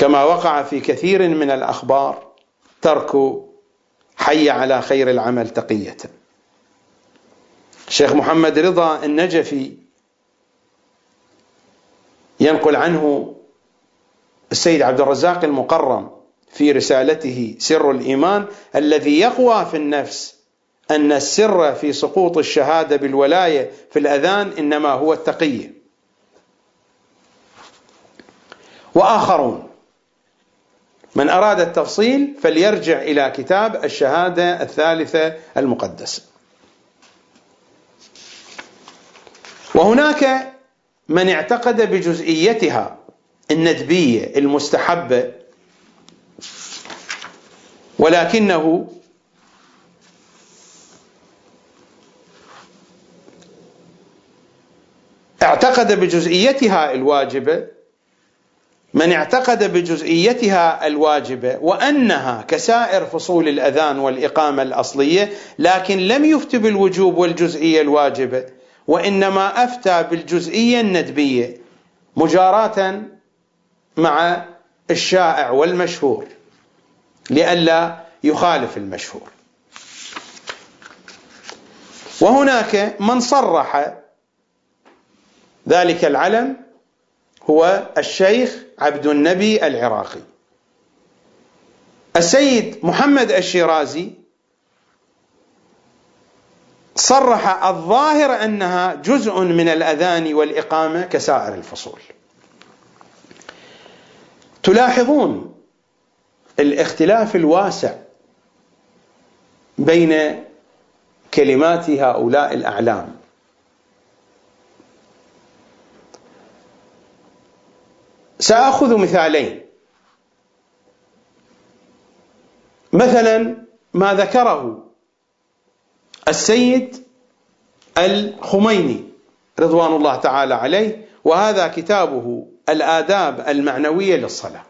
كما وقع في كثير من الأخبار ترك حي على خير العمل تقية. الشيخ محمد رضا النجفي ينقل عنه السيد عبد الرزاق المقرم في رسالته سر الإيمان الذي يقوى في النفس أن السر في سقوط الشهادة بالولاية في الأذان إنما هو التقية. وآخرون من أراد التفصيل فليرجع إلى كتاب الشهادة الثالثة المقدسه وهناك من اعتقد بجزئيتها الندبية المستحبة ولكنه اعتقد بجزئيتها الواجبة من اعتقد بجزئيتها الواجبه وأنها كسائر فصول الأذان والإقامة الأصلية لكن لم يفت بالوجوب والجزئية الواجبه وإنما أفتى بالجزئية الندبية مجاراة مع الشائع والمشهور لئلا يخالف المشهور. وهناك من صرح ذلك العلم هو الشيخ عبد النبي العراقي. السيد محمد الشيرازي صرح الظاهر أنها جزء من الأذان والإقامة كسائر الفصول. تلاحظون الاختلاف الواسع بين كلمات هؤلاء الأعلام. سأخذ مثالين. مثلا ما ذكره السيد الخميني رضوان الله تعالى عليه وهذا كتابه الآداب المعنوية للصلاة.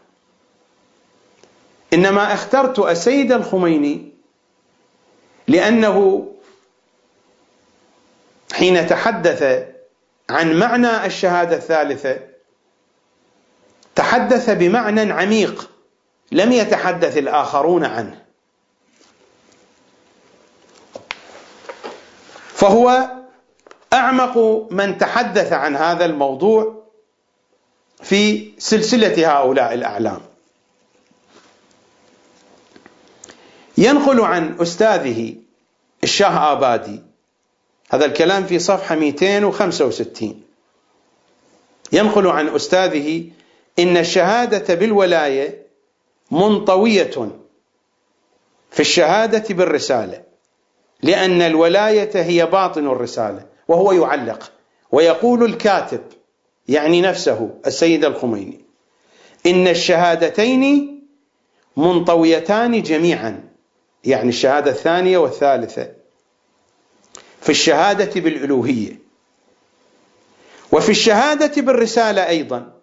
إنما اخترت السيد الخميني لأنه حين تحدث عن معنى الشهادة الثالثة تحدث بمعنى عميق. لم يتحدث الآخرون عنه. فهو أعمق من تحدث عن هذا الموضوع في سلسلة هؤلاء الأعلام. ينقل عن أستاذه الشاه آبادي. هذا الكلام في صفحة 265 ينقل عن أستاذه إن الشهادة بالولاية منطوية في الشهادة بالرسالة لأن الولاية هي باطن الرسالة وهو يعلق ويقول الكاتب يعني نفسه السيد الخميني إن الشهادتين منطويتان جميعا يعني الشهادة الثانية والثالثة في الشهادة بالألوهية. وفي الشهادة بالرسالة أيضا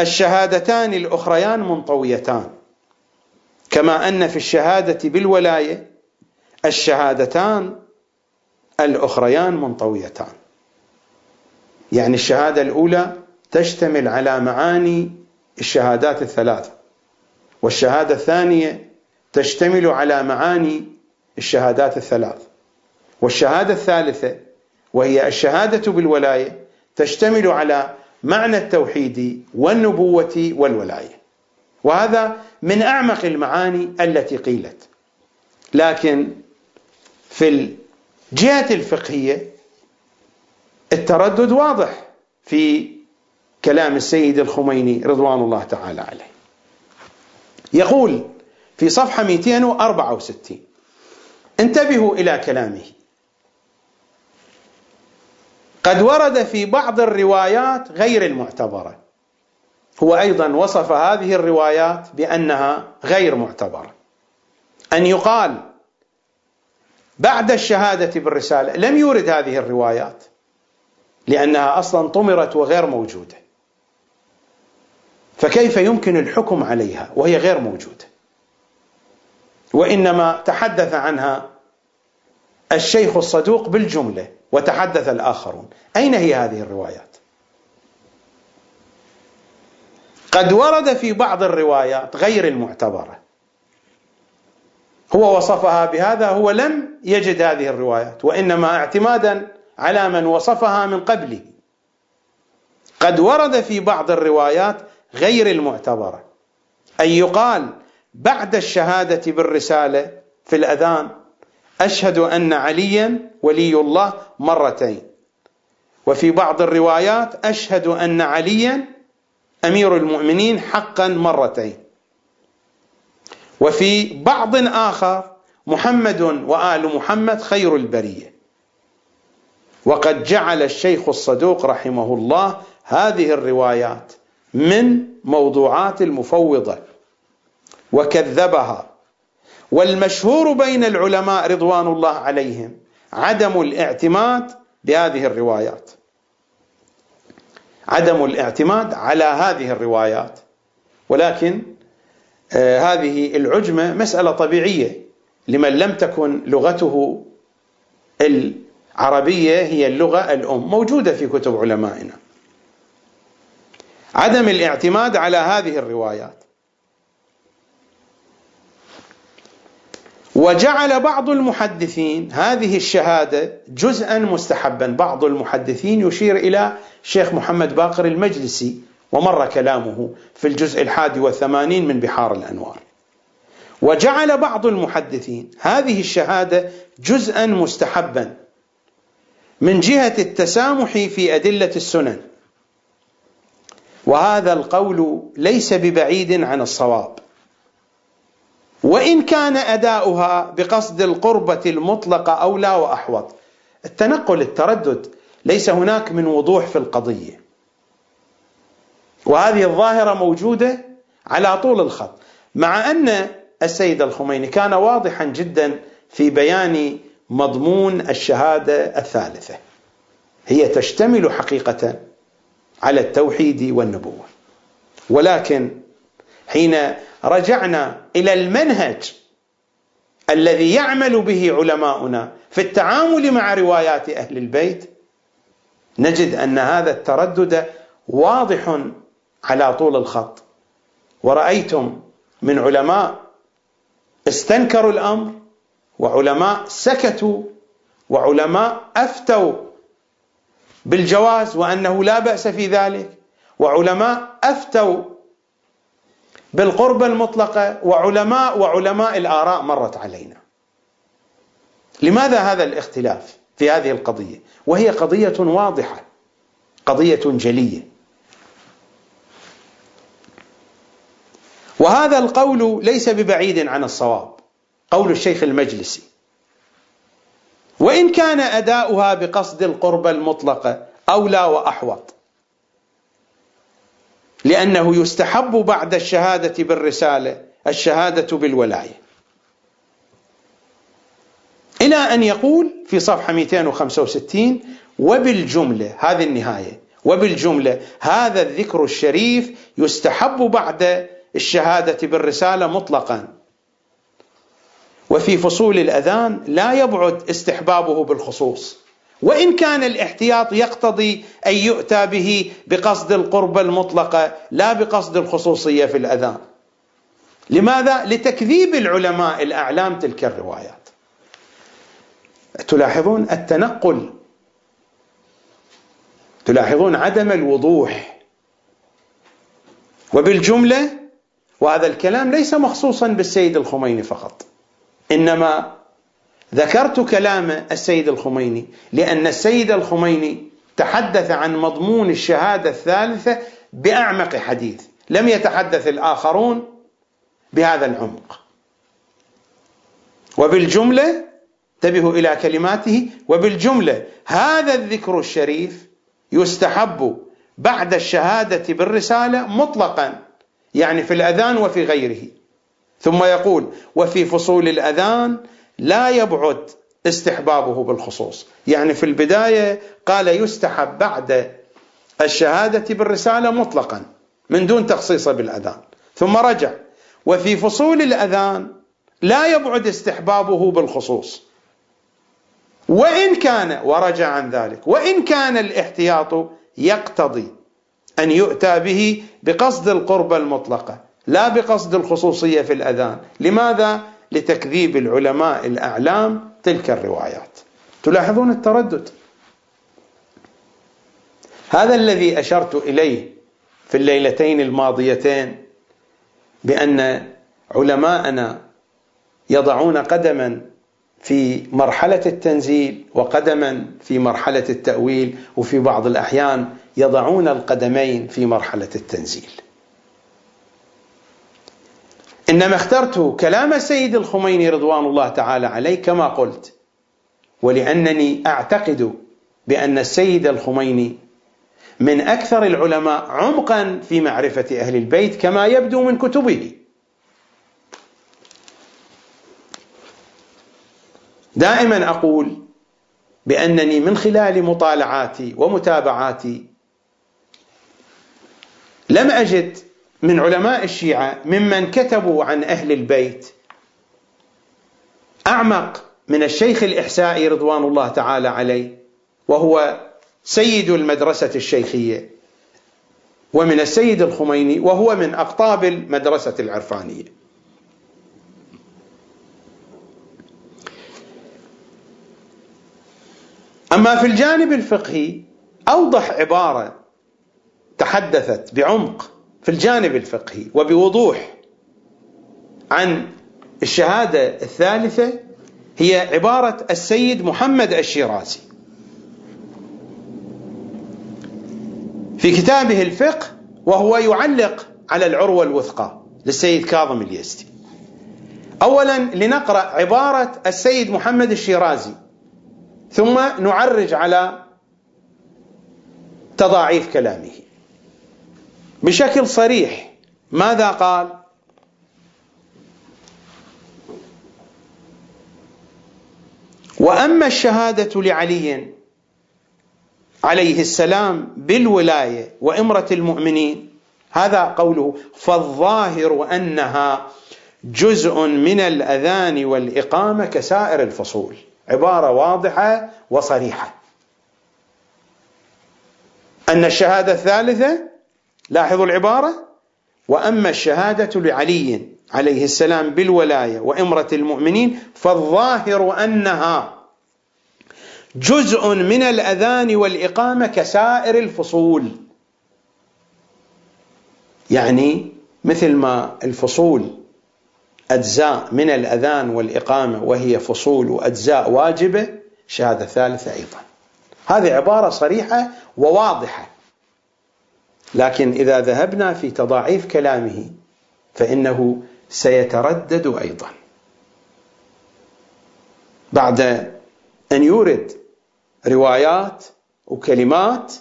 الشهادتان الأخريان منطويتان. كما أن في الشهادة بالولاية الشهادتان الأخريان منطويتان. يعني الشهادة الأولى تشتمل على معاني الشهادات الثلاثة والشهادة الثانية تشتمل على معاني الشهادات الثلاث والشهادة الثالثة وهي الشهادة بالولاية تشتمل على معنى التوحيد والنبوة والولاية. وهذا من أعمق المعاني التي قيلت. لكن في الجهة الفقهية التردد واضح في كلام السيد الخميني رضوان الله تعالى عليه. يقول في صفحة 264 انتبهوا إلى كلامه. قد ورد في بعض الروايات غير المعتبرة. هو أيضا وصف هذه الروايات بأنها غير معتبرة. أن يقال بعد الشهادة بالرسالة لم يورد هذه الروايات لأنها أصلا طمرت وغير موجودة. فكيف يمكن الحكم عليها وهي غير موجودة؟ وإنما تحدث عنها الشيخ الصدوق بالجملة. وتحدث الآخرون. أين هي هذه الروايات؟ قد ورد في بعض الروايات غير المعتبرة. هو وصفها بهذا هو لم يجد هذه الروايات وإنما اعتمادا على من وصفها من قبله. قد ورد في بعض الروايات غير المعتبرة أن يقال بعد الشهادة بالرسالة في الأذان أشهد أن عليا ولي الله مرتين. وفي بعض الروايات أشهد أن عليا أمير المؤمنين حقا مرتين. وفي بعض آخر محمد وآل محمد خير البرية. وقد جعل الشيخ الصدوق رحمه الله هذه الروايات من موضوعات المفوضة. وكذبها والمشهور بين العلماء رضوان الله عليهم عدم الاعتماد بهذه الروايات. عدم الاعتماد على هذه الروايات. ولكن آه هذه العجمة مسألة طبيعية لمن لم تكن لغته العربية هي اللغة الأم موجودة في كتب علمائنا. عدم الاعتماد على هذه الروايات. وجعل بعض المحدثين هذه الشهادة جزءا مستحبا. بعض المحدثين يشير إلى شيخ محمد باقر المجلسي ومر كلامه في الجزء الحادي والثمانين من بحار الأنوار. وجعل بعض المحدثين هذه الشهادة جزءا مستحبا من جهة التسامح في أدلة السنن. وهذا القول ليس ببعيد عن الصواب. وإن كان أداؤها بقصد القربة المطلقة أولى وأحوط. التنقل التردد ليس هناك من وضوح في القضية. وهذه الظاهرة موجودة على طول الخط. مع أن السيد الخميني كان واضحا جدا في بيان مضمون الشهادة الثالثة. هي تشتمل حقيقة على التوحيد والنبوة. ولكن حين رجعنا إلى المنهج الذي يعمل به علماؤنا في التعامل مع روايات أهل البيت نجد أن هذا التردد واضح على طول الخط. ورأيتم من علماء استنكروا الأمر وعلماء سكتوا وعلماء أفتوا بالجواز وأنه لا بأس في ذلك وعلماء أفتوا بالقربة المطلقة وعلماء وعلماء الآراء مرت علينا. لماذا هذا الاختلاف في هذه القضية؟ وهي قضية واضحة قضية جلية. وهذا القول ليس ببعيد عن الصواب قول الشيخ المجلسي. وإن كان أداؤها بقصد القربة المطلقة أولى وأحوط. لأنه يستحب بعد الشهادة بالرسالة الشهادة بالولاية. إلى أن يقول في صفحة 265 وبالجملة هذه النهاية. وبالجملة هذا الذكر الشريف يستحب بعد الشهادة بالرسالة مطلقا. وفي فصول الأذان لا يبعد استحبابه بالخصوص. وإن كان الاحتياط يقتضي أن يؤتى به بقصد القربة المطلقة لا بقصد الخصوصية في الأذان. لماذا؟ لتكذيب العلماء الأعلام تلك الروايات. تلاحظون التنقل. تلاحظون عدم الوضوح. وبالجملة وهذا الكلام ليس مخصوصا بالسيد الخميني فقط إنما ذكرت كلام السيد الخميني لأن السيد الخميني تحدث عن مضمون الشهادة الثالثة بأعمق حديث. لم يتحدث الآخرون بهذا العمق. وبالجملة انتبهوا إلى كلماته وبالجملة هذا الذكر الشريف يستحب بعد الشهادة بالرسالة مطلقا يعني في الأذان وفي غيره. ثم يقول وفي فصول الأذان لا يبعد استحبابه بالخصوص. يعني في البداية قال يستحب بعد الشهادة بالرسالة مطلقا من دون تخصيصه بالأذان. ثم رجع وفي فصول الأذان لا يبعد استحبابه بالخصوص. وإن كان ورجع عن ذلك وإن كان الاحتياط يقتضي أن يؤتى به بقصد القربة المطلقة لا بقصد الخصوصية في الأذان. لماذا؟ لتكذيب العلماء الأعلام تلك الروايات. تلاحظون التردد؟ هذا الذي أشرت إليه في الليلتين الماضيتين بأن علماءنا يضعون قدما في مرحلة التنزيل وقدما في مرحلة التأويل وفي بعض الأحيان يضعون القدمين في مرحلة التنزيل. إنما اخترت كلام السيد الخميني رضوان الله تعالى عليه كما قلت ولأنني أعتقد بأن السيد الخميني من أكثر العلماء عمقا في معرفة أهل البيت كما يبدو من كتبه. دائما أقول بأنني من خلال مطالعاتي ومتابعاتي لم أجد من علماء الشيعة ممن كتبوا عن أهل البيت أعمق من الشيخ الإحسائي رضوان الله تعالى عليه وهو سيد المدرسة الشيخية ومن السيد الخميني وهو من أقطاب المدرسة العرفانية. أما في الجانب الفقهي أوضح عبارة تحدثت بعمق في الجانب الفقهي وبوضوح عن الشهادة الثالثة هي عبارة السيد محمد الشيرازي. في كتابه الفقه وهو يعلق على العروة الوثقى للسيد كاظم اليزدي أولا لنقرأ عبارة السيد محمد الشيرازي ثم نعرج على تضاعيف كلامه. بشكل صريح. ماذا قال؟ وأما الشهادة لعلي عليه السلام بالولاية وإمرة المؤمنين هذا قوله فالظاهر أنها جزء من الأذان والإقامة كسائر الفصول عبارة واضحة وصريحة. أن الشهادة الثالثة لاحظوا العبارة؟ وأما الشهادة لعلي عليه السلام بالولاية وإمرة المؤمنين فالظاهر أنها جزء من الأذان والإقامة كسائر الفصول. يعني مثل ما الفصول أجزاء من الأذان والإقامة وهي فصول وأجزاء واجبة شهادة ثالثة أيضا. هذه عبارة صريحة وواضحة. لكن إذا ذهبنا في تضاعيف كلامه فإنه سيتردد أيضا. بعد أن يورد روايات وكلمات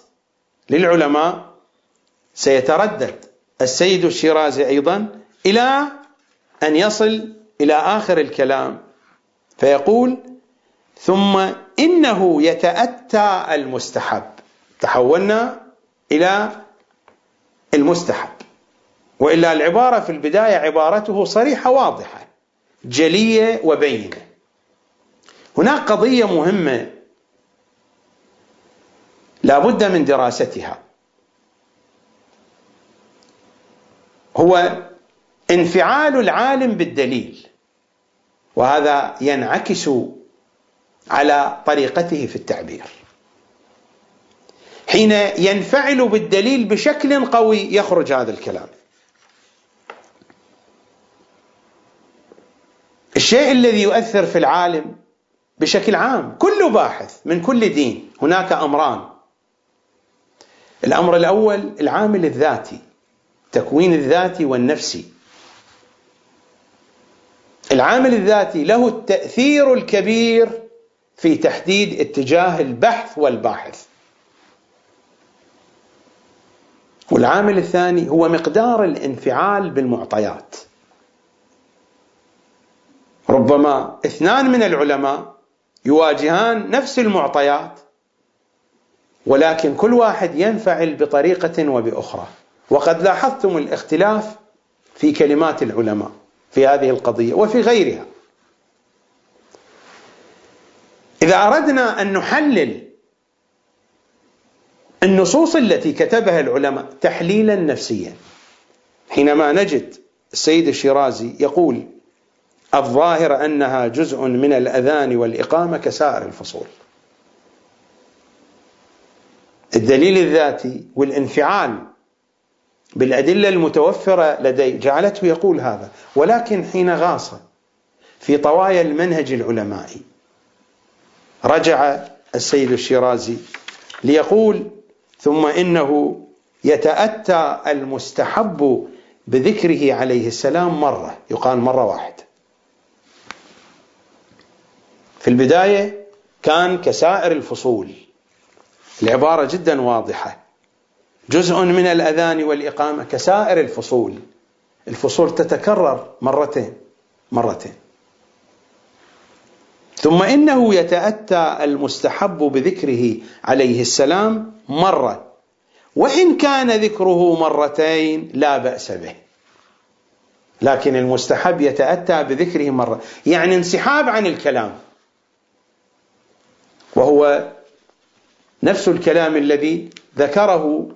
للعلماء سيتردد السيد الشيرازي أيضا إلى أن يصل إلى آخر الكلام فيقول ثم إنه يتأتى المستحب تحولنا إلى المستحب. وإلا العبارة في البداية عبارته صريحة واضحة جلية وبينة. هناك قضية مهمة لا بد من دراستها. هو انفعال العالم بالدليل وهذا ينعكس على طريقته في التعبير. حين ينفعل بالدليل بشكل قوي يخرج هذا الكلام. الشيء الذي يؤثر في العالم بشكل عام كل باحث من كل دين هناك أمران. الأمر الأول العامل الذاتي تكوين الذاتي والنفسي. العامل الذاتي له التأثير الكبير في تحديد اتجاه البحث والباحث. والعامل الثاني هو مقدار الانفعال بالمعطيات. ربما اثنان من العلماء يواجهان نفس المعطيات ولكن كل واحد ينفعل بطريقة وبأخرى. وقد لاحظتم الاختلاف في كلمات العلماء في هذه القضية وفي غيرها. إذا أردنا أن نحلل النصوص التي كتبها العلماء تحليلا نفسيا. حينما نجد السيد الشيرازي يقول الظاهر أنها جزء من الأذان والإقامة كسائر الفصول. الدليل الذاتي والانفعال بالأدلة المتوفرة لديه جعلته يقول هذا ولكن حين غاص في طوايا المنهج العلمائي رجع السيد الشيرازي ليقول ثم إنه يتأتى المستحب بذكره عليه السلام مرة يقال مرة واحدة في البداية كان كسائر الفصول العبارة جدا واضحة. جزء من الأذان والإقامة كسائر الفصول. الفصول تتكرر مرتين مرتين. ثم إنه يتأتى المستحب بذكره عليه السلام مرة. وإن كان ذكره مرتين لا بأس به. لكن المستحب يتأتى بذكره مرة. يعني انسحاب عن الكلام. وهو نفس الكلام الذي ذكره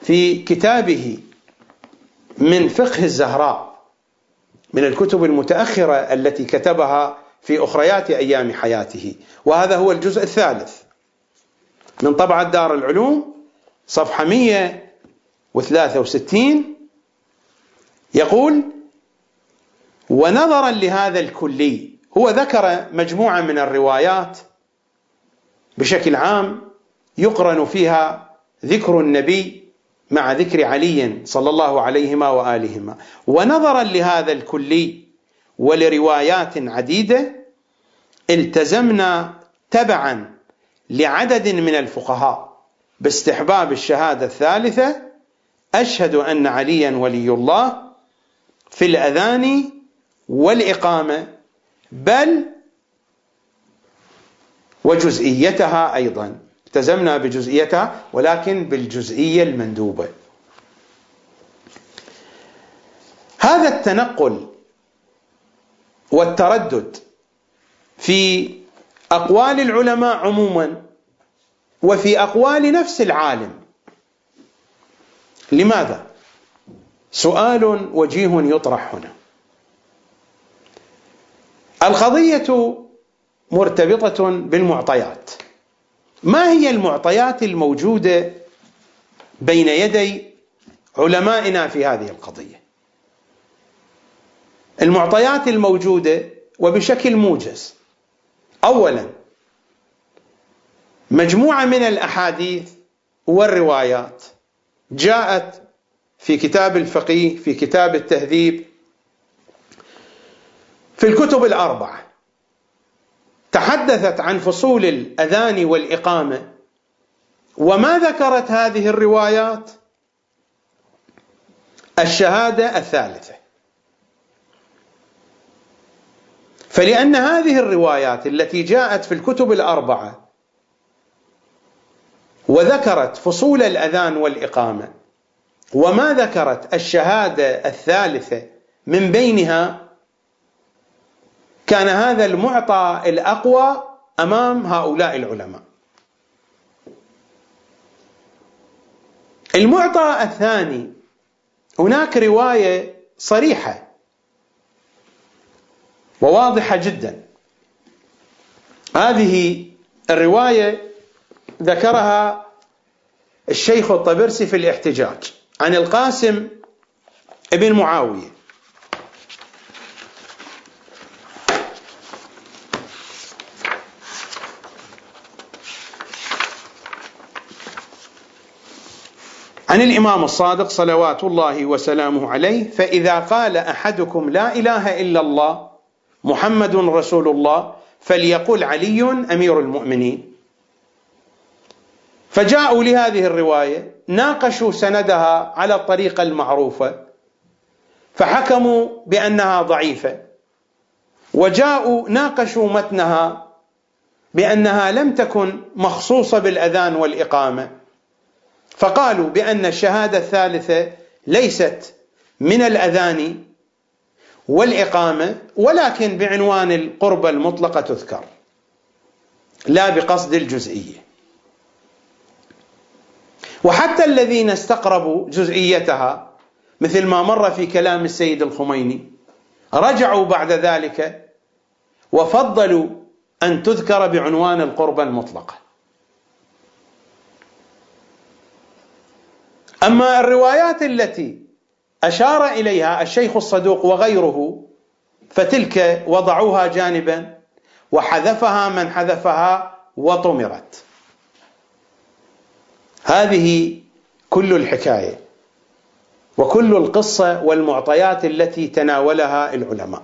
في كتابه من فقه الزهراء من الكتب المتأخرة التي كتبها في أخريات أيام حياته. وهذا هو الجزء الثالث. من طبعة دار العلوم صفحة 163 يقول ونظرا لهذا الكلي هو ذكر مجموعة من الروايات بشكل عام يقرن فيها ذكر النبي مع ذكر علي صلى الله عليهما وآلهما. ونظرا لهذا الكلي ولروايات عديدة التزمنا تبعا لعدد من الفقهاء باستحباب الشهادة الثالثة أشهد أن عليا ولي الله في الأذان والإقامة بل وجزئيتها أيضا. التزمنا بجزئيتها ولكن بالجزئية المندوبة. هذا التنقل والتردد في أقوال العلماء عموما وفي أقوال نفس العالم. لماذا؟ سؤال وجيه يطرح هنا. القضية مرتبطة بالمعطيات. ما هي المعطيات الموجودة بين يدي علمائنا في هذه القضية؟ المعطيات الموجودة وبشكل موجز. اولا مجموعة من الأحاديث والروايات جاءت في كتاب الفقيه في كتاب التهذيب في الكتب الأربعة. تحدثت عن فصول الأذان والإقامة. وما ذكرت هذه الروايات؟ الشهادة الثالثة. فلأن هذه الروايات التي جاءت في الكتب الأربعة وذكرت فصول الأذان والإقامة وما ذكرت الشهادة الثالثة من بينها كان هذا المعطى الأقوى أمام هؤلاء العلماء. المعطى الثاني هناك رواية صريحة وواضحة جدا. هذه الرواية ذكرها الشيخ الطبرسي في الاحتجاج عن القاسم ابن معاوية. عن الإمام الصادق صلوات الله وسلامه عليه فإذا قال أحدكم لا إله إلا الله محمد رسول الله فليقل علي أمير المؤمنين. فجاءوا لهذه الرواية ناقشوا سندها على الطريقة المعروفة فحكموا بأنها ضعيفة. وجاءوا ناقشوا متنها بأنها لم تكن مخصوصة بالأذان والإقامة. فقالوا بأن الشهادة الثالثة ليست من الأذان والإقامة ولكن بعنوان القربة المطلقة تذكر لا بقصد الجزئية. وحتى الذين استقربوا جزئيتها مثل ما مر في كلام السيد الخميني رجعوا بعد ذلك وفضلوا أن تذكر بعنوان القربة المطلقة أما الروايات التي أشار إليها الشيخ الصدوق وغيره فتلك وضعوها جانبا وحذفها من حذفها وطمرت. هذه كل الحكاية وكل القصة والمعطيات التي تناولها العلماء.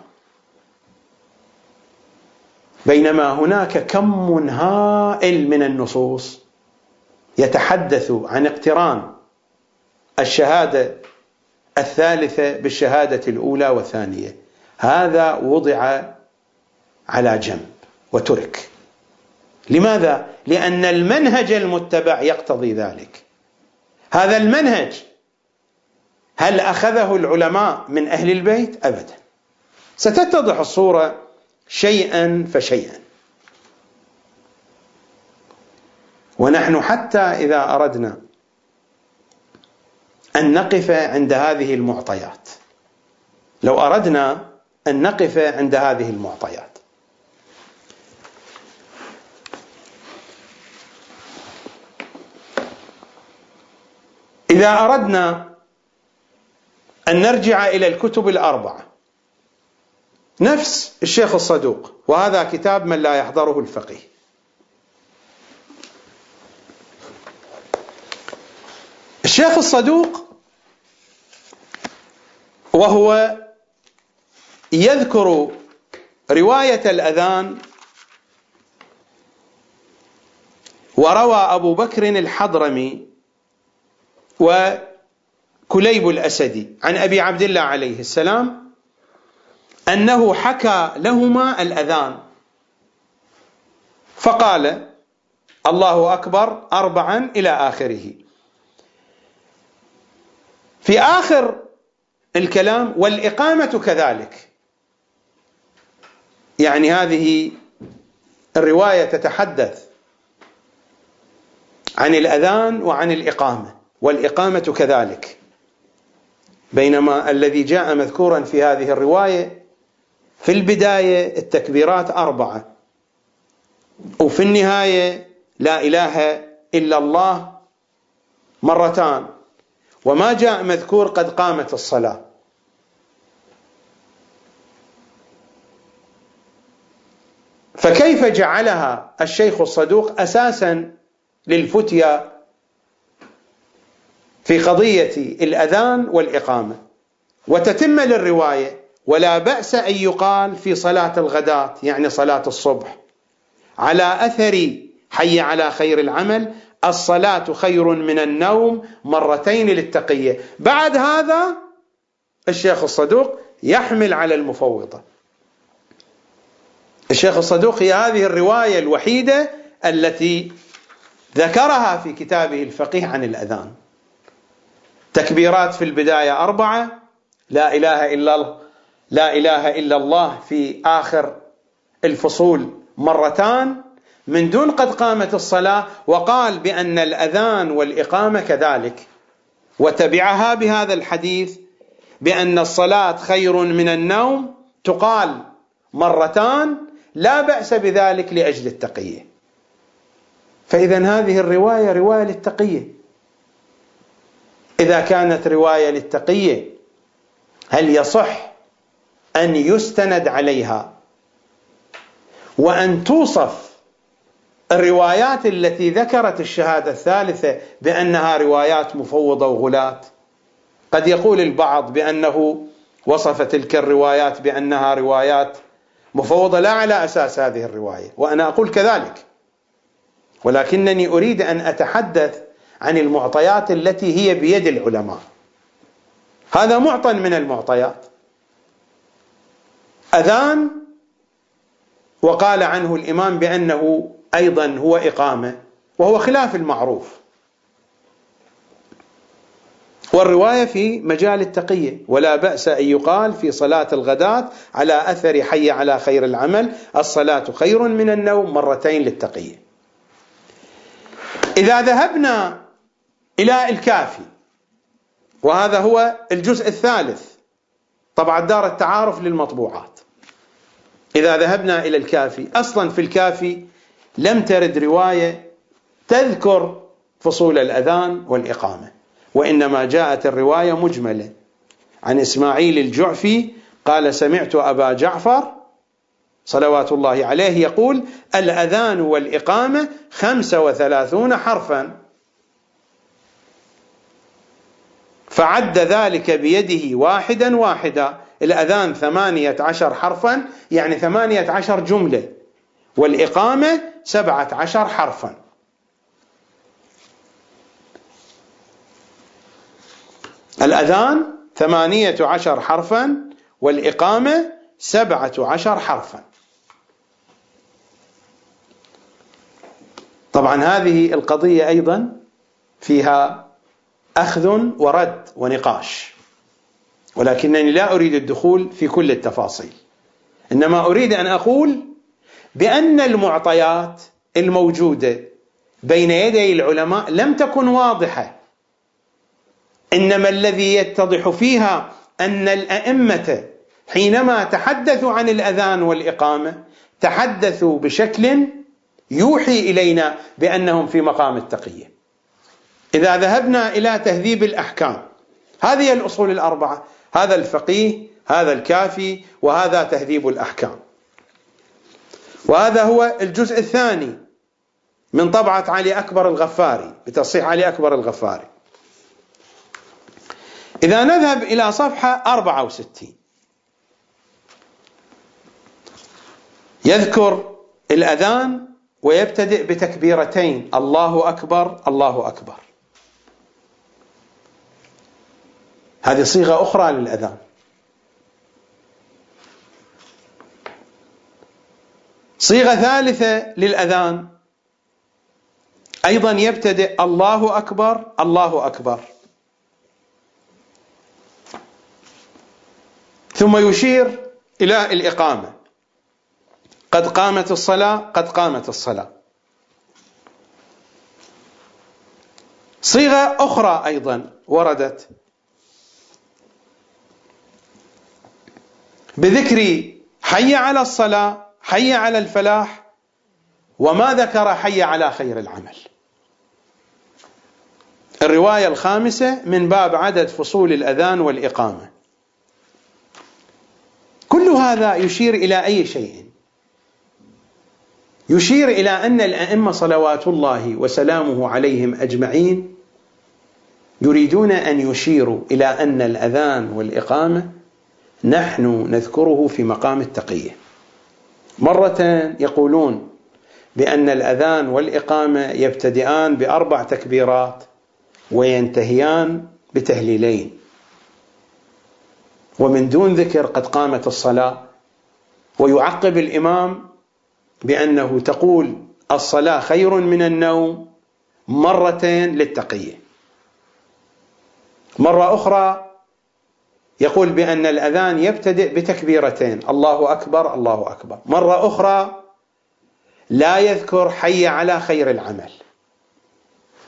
بينما هناك كم هائل من النصوص يتحدث عن اقتران الشهادة الثالثة بالشهادة الأولى والثانية. هذا وضع على جنب وترك. لماذا؟ لأن المنهج المتبع يقتضي ذلك. هذا المنهج هل أخذه العلماء من أهل البيت؟ ابدا. ستتضح الصورة شيئا فشيئا. ونحن حتى إذا أردنا أن نقف عند هذه المعطيات. لو أردنا أن نقف عند هذه المعطيات. إذا أردنا أن نرجع إلى الكتب الأربعة. نفس الشيخ الصدوق وهذا كتاب من لا يحضره الفقيه. الشيخ الصدوق وهو يذكر رواية الأذان وروى أبو بكر الحضرمي وكليب الأسدي عن أبي عبد الله عليه السلام أنه حكى لهما الأذان فقال الله أكبر أربعا إلى آخره. في آخر الكلام والإقامة كذلك. يعني هذه الرواية تتحدث عن الأذان وعن الإقامة والإقامة كذلك. بينما الذي جاء مذكورا في هذه الرواية في البداية التكبيرات أربعة. وفي النهاية لا إله إلا الله مرتان. وما جاء مذكور قد قامت الصلاة. فكيف جعلها الشيخ الصدوق أساسا للفتيا في قضية الأذان والإقامة؟ وتتم للرواية ولا بأس أن يقال في صلاة الغداة يعني صلاة الصبح على أثر حي على خير العمل الصلاة خير من النوم مرتين للتقية. بعد هذا الشيخ الصدوق يحمل على المفوضة. الشيخ الصدوق هي هذه الرواية الوحيدة التي ذكرها في كتابه الفقيه عن الأذان. تكبيرات في البداية أربعة. لا إله إلا الله لا إله إلا الله في آخر الفصول مرتان. من دون قد قامت الصلاة وقال بأن الأذان والإقامة كذلك. وتبعها بهذا الحديث بأن الصلاة خير من النوم تقال مرتان لا بأس بذلك لأجل التقية. فإذا هذه الرواية رواية للتقية. إذا كانت رواية للتقية هل يصح أن يستند عليها؟ وأن توصف الروايات التي ذكرت الشهادة الثالثة بأنها روايات مفوضة وغلاة قد يقول البعض بأنه وصف تلك الروايات بأنها روايات مفوضة لا على أساس هذه الرواية وأنا أقول كذلك. ولكنني أريد أن أتحدث عن المعطيات التي هي بيد العلماء. هذا معطى من المعطيات. أذان وقال عنه الإمام بأنه أيضا هو إقامة وهو خلاف المعروف. والرواية في مجال التقية ولا بأس أن يقال في صلاة الغداة على أثر حي على خير العمل الصلاة خير من النوم مرتين للتقية. إذا ذهبنا إلى الكافي وهذا هو الجزء الثالث طبعا دار التعارف للمطبوعات. إذا ذهبنا إلى الكافي أصلا في الكافي لم ترد رواية تذكر فصول الأذان والإقامة وإنما جاءت الرواية مجملة. عن إسماعيل الجعفي قال سمعت أبا جعفر صلوات الله عليه يقول الأذان والإقامة خمسة وثلاثون حرفا فعد ذلك بيده واحدا واحدا. الأذان ثمانية عشر حرفا يعني ثمانية عشر جملة. والإقامة سبعة عشر حرفا. الأذان ثمانية عشر حرفا والإقامة سبعة عشر حرفا. طبعا هذه القضية أيضا فيها أخذ ورد ونقاش ولكنني لا أريد الدخول في كل التفاصيل. إنما أريد أن أقول بأن المعطيات الموجودة بين يدي العلماء لم تكن واضحة. إنما الذي يتضح فيها أن الأئمة حينما تحدثوا عن الأذان والإقامة تحدثوا بشكل يوحي إلينا بأنهم في مقام التقية. إذا ذهبنا إلى تهذيب الأحكام هذه الأصول الأربعة هذا الفقيه هذا الكافي وهذا تهذيب الأحكام. وهذا هو الجزء الثاني من طبعة علي أكبر الغفاري بتصحيح علي أكبر الغفاري. إذا نذهب إلى صفحة 64 يذكر الأذان ويبتدئ بتكبيرتين الله أكبر الله أكبر. هذه صيغة أخرى للأذان. صيغة ثالثة للأذان. أيضا يبتدئ الله أكبر الله أكبر. ثم يشير إلى الإقامة. قد قامت الصلاة قد قامت الصلاة. صيغة أخرى أيضا وردت. بذكر حي على الصلاة حي على الفلاح وما ذكر حي على خير العمل. الرواية الخامسة من باب عدد فصول الأذان والإقامة. كل هذا يشير إلى أي شيء؟ يشير إلى أن الأئمة صلوات الله وسلامه عليهم أجمعين يريدون أن يشيروا إلى أن الأذان والإقامة نحن نذكره في مقام التقية. مرة يقولون بأن الأذان والإقامة يبتدئان بأربع تكبيرات وينتهيان بتهليلين. ومن دون ذكر قد قامت الصلاة. ويعقب الإمام بأنه تقول الصلاة خير من النوم مرتين للتقية. مرة أخرى يقول بأن الأذان يبتدئ بتكبيرتين. الله أكبر الله أكبر. مرة أخرى لا يذكر حي على خير العمل.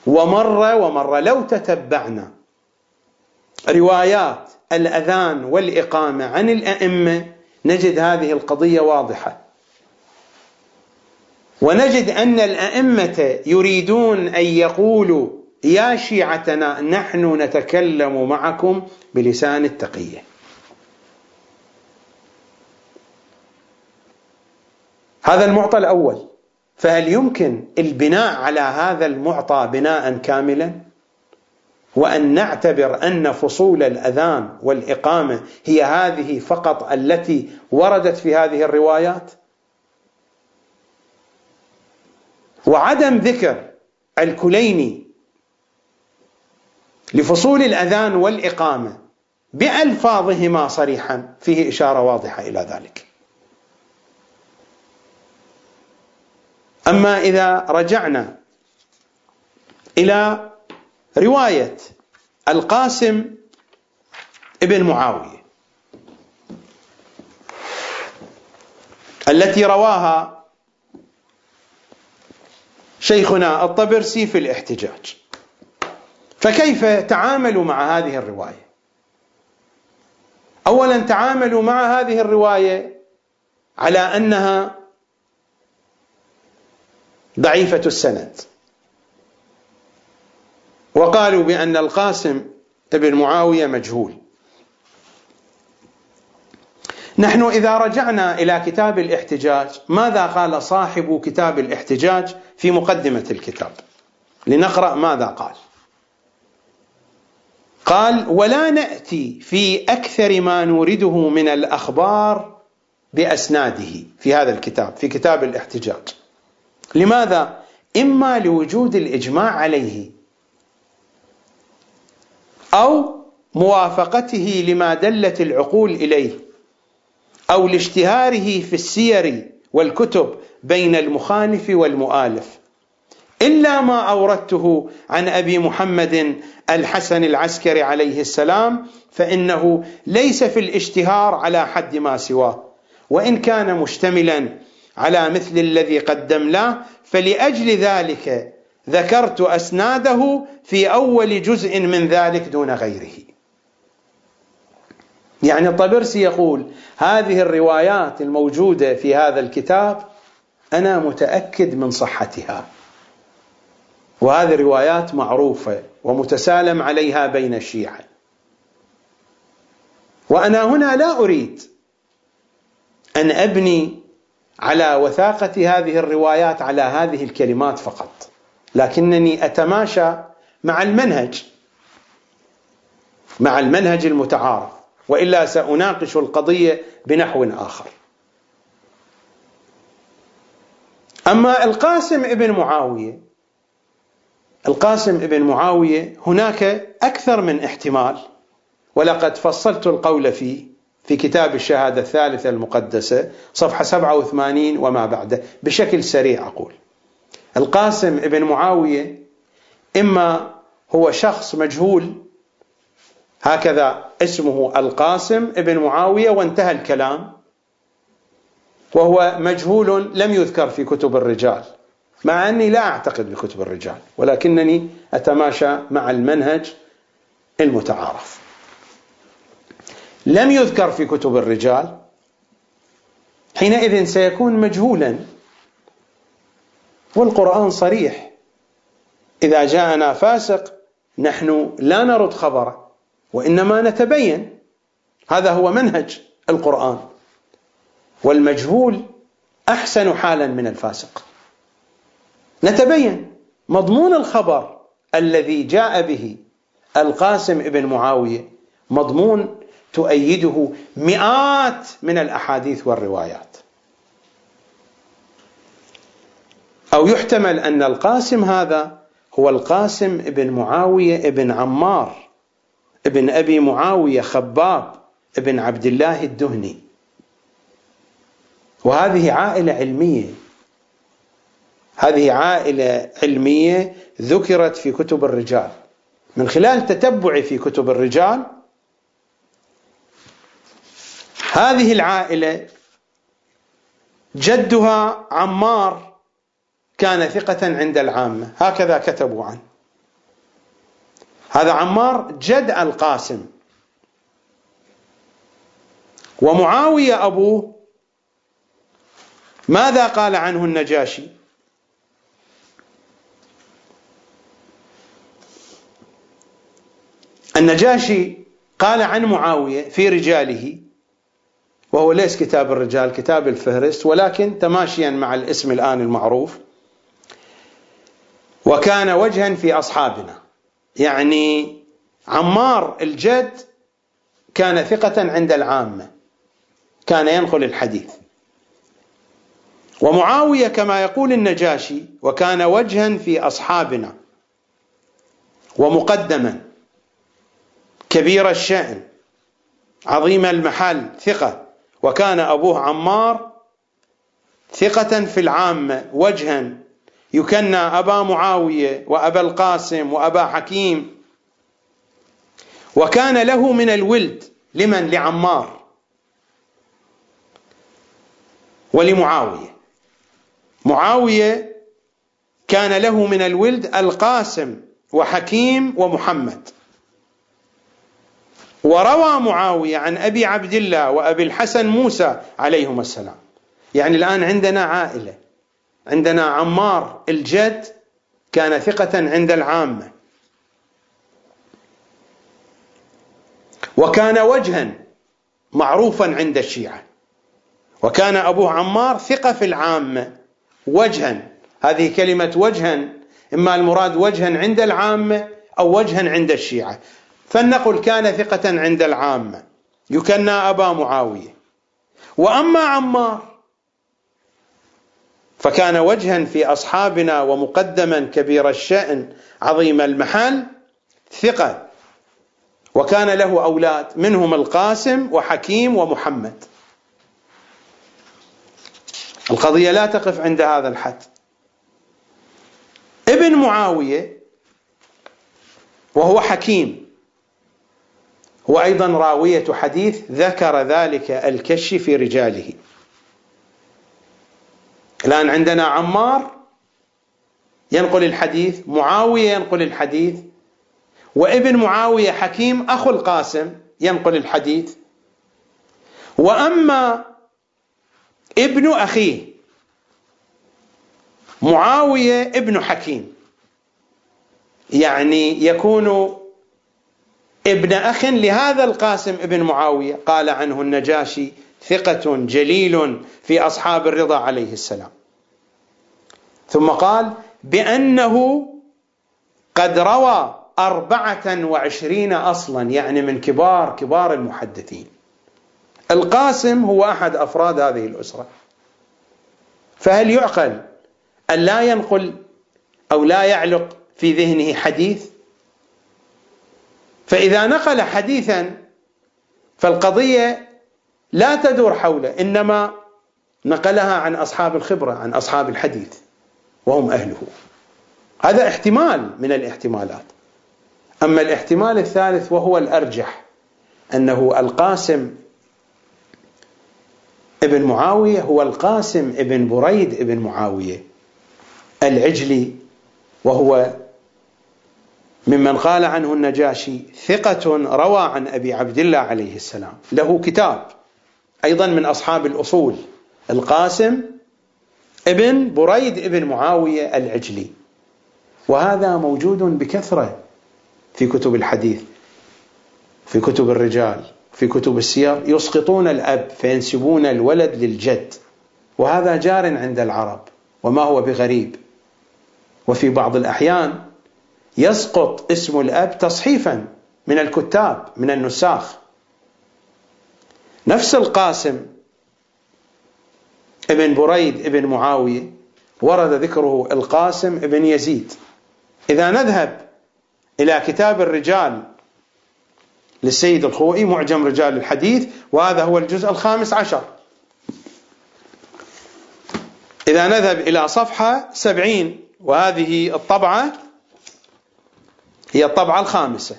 ومرة ومرة لو تتبعنا روايات الأذان والإقامة عن الأئمة نجد هذه القضية واضحة. ونجد أن الأئمة يريدون أن يقولوا يا شيعتنا نحن نتكلم معكم بلسان التقية. هذا المعطى الأول. فهل يمكن البناء على هذا المعطى بناء كاملا؟ وأن نعتبر أن فصول الأذان والإقامة هي هذه فقط التي وردت في هذه الروايات؟ وعدم ذكر الكليني لفصول الأذان والإقامة بألفاظهما صريحا. فيه إشارة واضحة إلى ذلك. أما إذا رجعنا إلى رواية القاسم ابن معاوية التي رواها شيخنا الطبرسي في الاحتجاج. فكيف تعاملوا مع هذه الرواية؟ اولا تعاملوا مع هذه الرواية على أنها ضعيفة السند. وقالوا بأن القاسم ابن معاوية مجهول. نحن إذا رجعنا إلى كتاب الاحتجاج ماذا قال صاحب كتاب الاحتجاج في مقدمة الكتاب؟ لنقرأ ماذا قال. قال ولا نأتي في أكثر ما نورده من الأخبار بأسناده. في هذا الكتاب في كتاب الاحتجاج. لماذا؟ إما لوجود الإجماع عليه أو موافقته لما دلت العقول إليه أو لاشتهاره في السير والكتب بين المخالف والمؤالف. إلا ما أوردته عن أبي محمد الحسن العسكري عليه السلام فإنه ليس في الاشتهار على حد ما سواه. وإن كان مشتملا على مثل الذي قدمناه فلأجل ذلك ذكرت أسناده في أول جزء من ذلك دون غيره. يعني الطبرسي يقول هذه الروايات الموجودة في هذا الكتاب أنا متأكد من صحتها. وهذه روايات معروفة. ومتسالم عليها بين الشيعة. وأنا هنا لا أريد أن أبني على وثاقة هذه الروايات على هذه الكلمات فقط لكنني أتماشى مع المنهج مع المنهج المتعارف وإلا سأناقش القضية بنحو آخر. أما القاسم ابن معاوية القاسم ابن معاوية هناك أكثر من احتمال ولقد فصلت القول فيه في كتاب الشهادة الثالثة المقدسة صفحة 87 وما بعده بشكل سريع أقول. القاسم ابن معاوية إما هو شخص مجهول هكذا اسمه القاسم ابن معاوية وانتهى الكلام وهو مجهول لم يذكر في كتب الرجال. مع أني لا أعتقد بكتب الرجال ولكنني أتماشى مع المنهج المتعارف. لم يذكر في كتب الرجال حينئذ سيكون مجهولا والقرآن صريح. إذا جاءنا فاسق نحن لا نرد خبره وإنما نتبين. هذا هو منهج القرآن والمجهول أحسن حالا من الفاسق. نتبين. مضمون الخبر الذي جاء به القاسم ابن معاوية مضمون تؤيده مئات من الأحاديث والروايات. أو يحتمل أن القاسم هذا هو القاسم ابن معاوية ابن عمار ابن أبي معاوية خباب ابن عبد الله الدهني. وهذه عائلة علمية هذه عائلة علمية ذكرت في كتب الرجال. من خلال تتبعي في كتب الرجال هذه العائلة جدها عمار كان ثقة عند العامة. هكذا كتبوا عنه. هذا عمار جد القاسم. ومعاوية أبوه ماذا قال عنه النجاشي؟ النجاشي قال عن معاوية في رجاله وهو ليس كتاب الرجال كتاب الفهرست ولكن تماشيا مع الاسم الآن المعروف. وكان وجها في أصحابنا. يعني عمار الجد كان ثقة عند العامة. كان ينقل الحديث. ومعاوية كما يقول النجاشي وكان وجها في أصحابنا. ومقدما. كبير الشأن عظيم المحل ثقة. وكان أبوه عمار ثقة في العامة وجها. يكنى أبا معاوية وأبا القاسم وأبا حكيم. وكان له من الولد لمن؟ لعمار. ولمعاوية. معاوية كان له من الولد القاسم وحكيم ومحمد. وروى معاوية عن أبي عبد الله وأبي الحسن موسى عليهما السلام. يعني الآن عندنا عائلة عندنا عمار الجد كان ثقة عند العامة. وكان وجها معروفا عند الشيعة. وكان أبوه عمار ثقة في العامة وجها. هذه كلمة وجها إما المراد وجها عند العامة أو وجها عند الشيعة. فلنقل كان ثقة عند العامة. يكنى أبا معاوية. وأما عمار فكان وجها في أصحابنا ومقدما كبير الشأن عظيم المحل ثقة. وكان له أولاد منهم القاسم وحكيم ومحمد. القضية لا تقف عند هذا الحد. ابن معاوية وهو حكيم هو أيضا راوية حديث ذكر ذلك الكش في رجاله. الآن عندنا عمار ينقل الحديث معاوية ينقل الحديث وابن معاوية حكيم أخو القاسم ينقل الحديث. وأما ابن أخيه معاوية ابن حكيم يعني يكون ابن أخ لهذا القاسم ابن معاوية قال عنه النجاشي ثقة جليل في أصحاب الرضا عليه السلام. ثم قال بأنه قد روى أربعة وعشرين أصلا يعني من كبار كبار المحدثين. القاسم هو أحد أفراد هذه الأسرة. فهل يعقل أن لا ينقل أو لا يعلق في ذهنه حديث فإذا نقل حديثا فالقضية لا تدور حوله إنما نقلها عن أصحاب الخبرة عن أصحاب الحديث وهم أهله. هذا احتمال من الاحتمالات. أما الاحتمال الثالث وهو الأرجح أنه القاسم ابن معاوية هو القاسم ابن بريد ابن معاوية العجلي وهو ممن قال عنه النجاشي ثقة روى عن أبي عبد الله عليه السلام. له كتاب أيضا من أصحاب الأصول القاسم ابن بريد ابن معاوية العجلي. وهذا موجود بكثرة في كتب الحديث في كتب الرجال في كتب السير يسقطون الأب فينسبون الولد للجد. وهذا جار عند العرب وما هو بغريب. وفي بعض الأحيان يسقط اسم الأب تصحيفا من الكتاب من النساخ. نفس القاسم ابن بريد ابن معاوية ورد ذكره القاسم ابن يزيد. إذا نذهب إلى كتاب الرجال للسيد الخوئي معجم رجال الحديث وهذا هو الجزء الخامس عشر. إذا نذهب إلى صفحة سبعين وهذه الطبعة هي الطبعة الخامسة.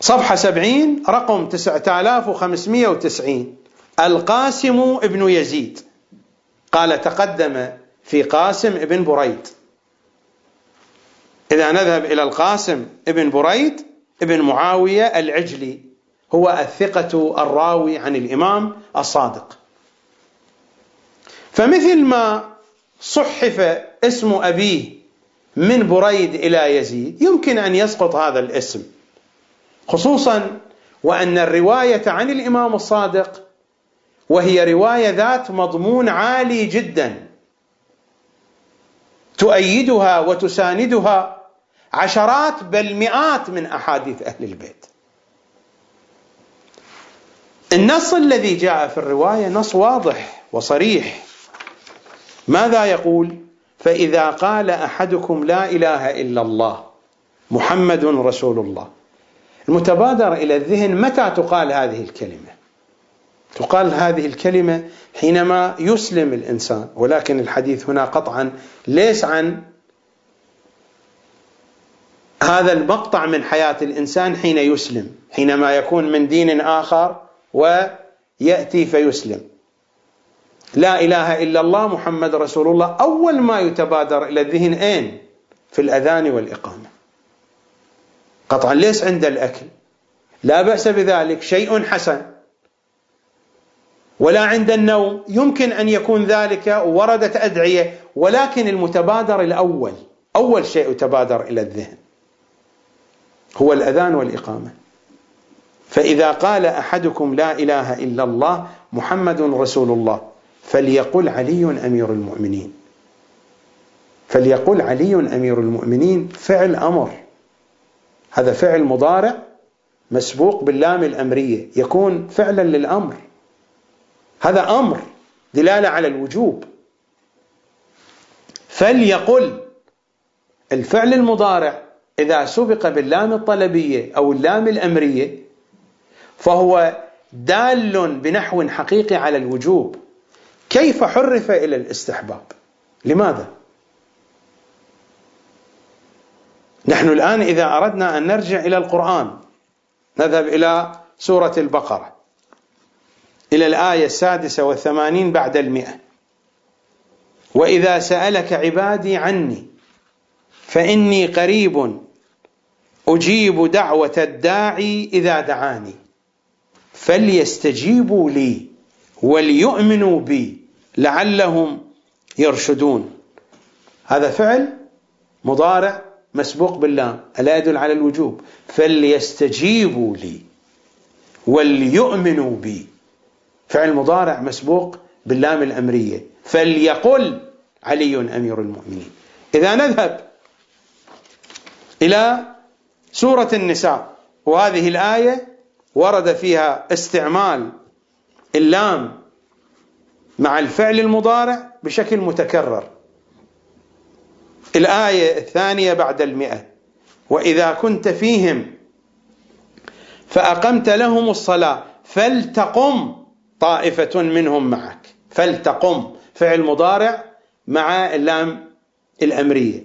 صفحة سبعين رقم تسعة آلاف وخمسمائة وتسعين. القاسم ابن يزيد. قال تقدم في قاسم ابن بريد. إذا نذهب إلى القاسم ابن بريد ابن معاوية العجلي هو الثقة الراوي عن الإمام الصادق. فمثل ما صحف اسم أبيه من بريد إلى يزيد يمكن أن يسقط هذا الاسم خصوصا وأن الرواية عن الإمام الصادق وهي رواية ذات مضمون عالي جدا تؤيدها وتساندها عشرات بل مئات من أحاديث أهل البيت. النص الذي جاء في الرواية نص واضح وصريح. ماذا يقول؟ فإذا قال أحدكم لا إله إلا الله محمد رسول الله. المتبادر إلى الذهن متى تقال هذه الكلمة؟ تقال هذه الكلمة حينما يسلم الإنسان ولكن الحديث هنا قطعا ليس عن هذا المقطع من حياة الإنسان حين يسلم حينما يكون من دين آخر ويأتي فيسلم لا إله إلا الله محمد رسول الله. أول ما يتبادر إلى الذهن أين؟ في الأذان والإقامة. قطعا ليس عند الأكل. لا بأس بذلك. شيء حسن. ولا عند النوم. يمكن أن يكون ذلك وردت أدعية. ولكن المتبادر الأول. أول شيء يتبادر إلى الذهن. هو الأذان والإقامة. فإذا قال أحدكم لا إله إلا الله محمد رسول الله فليقل علي أمير المؤمنين. فليقل علي أمير المؤمنين فعل أمر. هذا فعل مضارع مسبوق باللام الأمرية يكون فعلا للأمر. هذا أمر دلالة على الوجوب. فليقل الفعل المضارع إذا سبق باللام الطلبية أو اللام الأمرية فهو دال بنحو حقيقي على الوجوب. كيف حرف إلى الاستحباب؟ لماذا؟ نحن الآن إذا أردنا أن نرجع إلى القرآن نذهب إلى سورة البقرة إلى الآية السادسة والثمانين بعد المئة. وإذا سألك عبادي عني فإني قريب أجيب دعوة الداعي إذا دعاني. فليستجيبوا لي. وليؤمنوا بي لعلهم يرشدون. هذا فعل مضارع مسبوق باللام ألا يدل على الوجوب. فليستجيبوا لي وليؤمنوا بي. فعل مضارع مسبوق باللام الأمرية. فليقل علي أمير المؤمنين. إذا نذهب إلى سورة النساء. وهذه الآية ورد فيها استعمال اللام مع الفعل المضارع بشكل متكرر. الآية الثانية بعد المئة. وإذا كنت فيهم فأقمت لهم الصلاة فلتقم طائفة منهم معك. فلتقم فعل مضارع مع اللام الأمرية.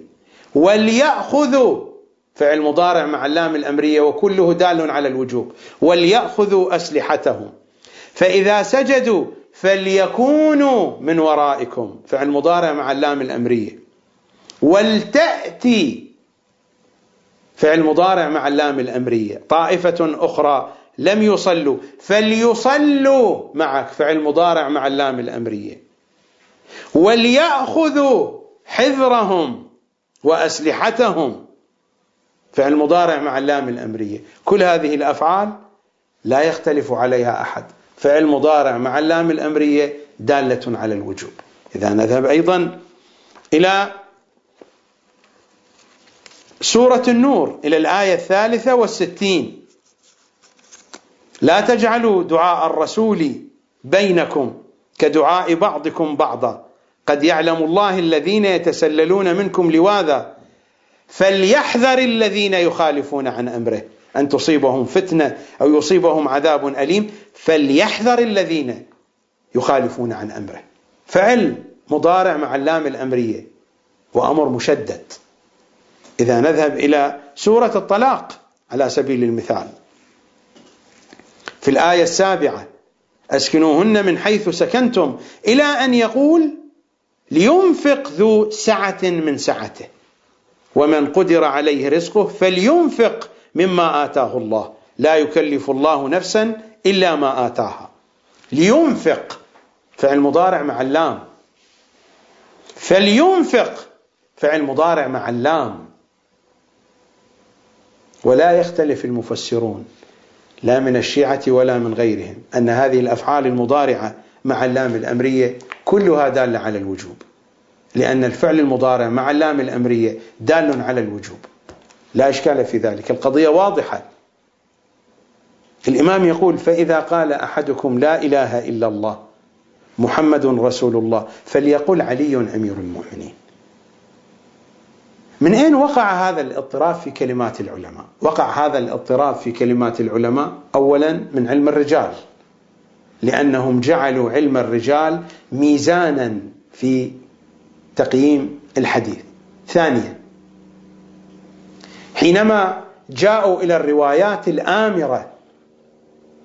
وليأخذوا فعل مضارع مع اللام الأمرية وكله دال على الوجوب. وليأخذوا أسلحتهم. فإذا سجدوا فليكونوا من ورائكم. فعل مضارع مع اللام الأمرية. ولتأتي. فعل مضارع مع اللام الأمرية. طائفة أخرى لم يصلوا فليصلوا معك. فعل مضارع مع اللام الأمرية. وليأخذوا حذرهم وأسلحتهم. فعل مضارع مع اللام الأمرية. كل هذه الأفعال لا يختلف عليها أحد. فعل مضارع مع اللام الأمرية دالة على الوجوب. إذا نذهب أيضا إلى سورة النور إلى الآية الثالثة والستين. لا تجعلوا دعاء الرسول بينكم كدعاء بعضكم بعضا. قد يعلم الله الذين يتسللون منكم لواذا فليحذر الذين يخالفون عن أمره. أن تصيبهم فتنة أو يصيبهم عذاب أليم فليحذر الذين يخالفون عن أمره. فعل مضارع مع اللام الأمرية وأمر مشدد. إذا نذهب إلى سورة الطلاق على سبيل المثال. في الآية السابعة أسكنوهن من حيث سكنتم إلى أن يقول لينفق ذو سعة من سعته. ومن قدر عليه رزقه فلينفق مما آتاه الله. لا يكلف الله نفسا إلا ما آتاها. لينفق فعل مضارع مع اللام. فلينفق فعل مضارع مع اللام. ولا يختلف المفسرون لا من الشيعة ولا من غيرهم أن هذه الأفعال المضارعة مع اللام الأمرية كلها دالة على الوجوب. لأن الفعل المضارع مع اللام الأمرية دال على الوجوب. لا إشكال في ذلك. القضية واضحة. الإمام يقول فإذا قال أحدكم لا إله إلا الله محمد رسول الله فليقل علي أمير المؤمنين. من أين وقع هذا الاضطراب في كلمات العلماء؟ وقع هذا الاضطراب في كلمات العلماء أولا من علم الرجال لأنهم جعلوا علم الرجال ميزانا في تقييم الحديث. ثانيا حينما جاءوا إلى الروايات الآمرة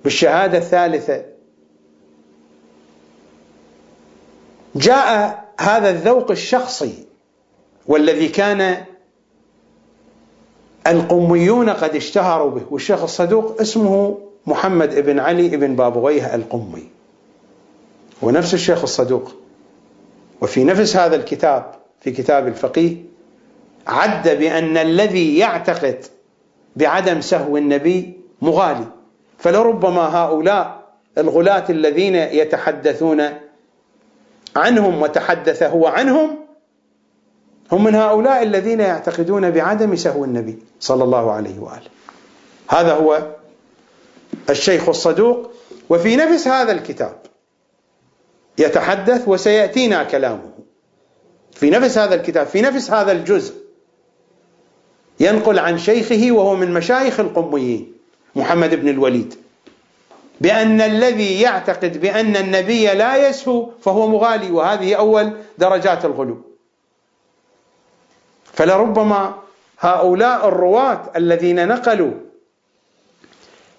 بالشهادة الثالثة جاء هذا الذوق الشخصي والذي كان القميون قد اشتهروا به والشيخ الصدوق اسمه محمد بن علي بن بابويه القمي. ونفس الشيخ الصدوق. وفي نفس هذا الكتاب في كتاب الفقيه عد بأن الذي يعتقد بعدم سهو النبي مغالي. فلربما هؤلاء الغلاة الذين يتحدثون عنهم وتحدث هو عنهم هم من هؤلاء الذين يعتقدون بعدم سهو النبي صلى الله عليه وآله. هذا هو الشيخ الصدوق. وفي نفس هذا الكتاب يتحدث وسيأتينا كلامه. في نفس هذا الكتاب في نفس هذا الجزء ينقل عن شيخه وهو من مشايخ القميين محمد بن الوليد. بأن الذي يعتقد بأن النبي لا يسهو فهو مغالي وهذه أول درجات الغلو. فلربما هؤلاء الرواة الذين نقلوا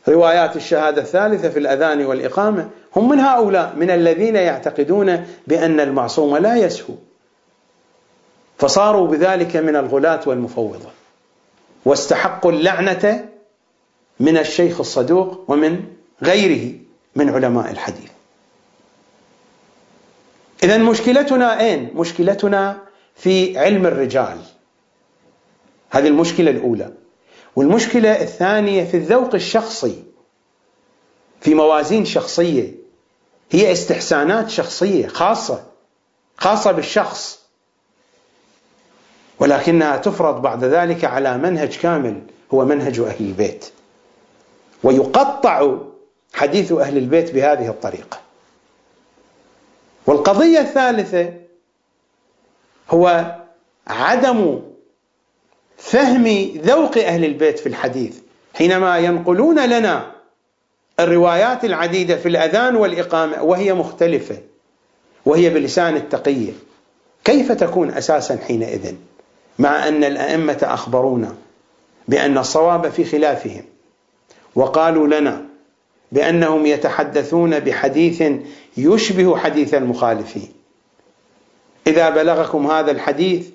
روايات الشهادة الثالثة في الأذان والإقامة هم من هؤلاء من الذين يعتقدون بأن المعصوم لا يسهو. فصاروا بذلك من الغلاة والمفوضة. واستحقوا اللعنة من الشيخ الصدوق ومن غيره من علماء الحديث. إذا مشكلتنا أين؟ مشكلتنا في علم الرجال. هذه المشكلة الأولى. والمشكلة الثانية في الذوق الشخصي في موازين شخصية. هي استحسانات شخصية خاصة خاصة بالشخص. ولكنها تفرض بعد ذلك على منهج كامل هو منهج أهل البيت. ويقطع حديث أهل البيت بهذه الطريقة. والقضية الثالثة هو عدم فهم ذوق أهل البيت في الحديث. حينما ينقلون لنا الروايات العديدة في الأذان والإقامة وهي مختلفة وهي بلسان التقية. كيف تكون أساسا حينئذ؟ مع أن الأئمة أخبرونا بأن الصواب في خلافهم وقالوا لنا بأنهم يتحدثون بحديث يشبه حديث المخالفين. إذا بلغكم هذا الحديث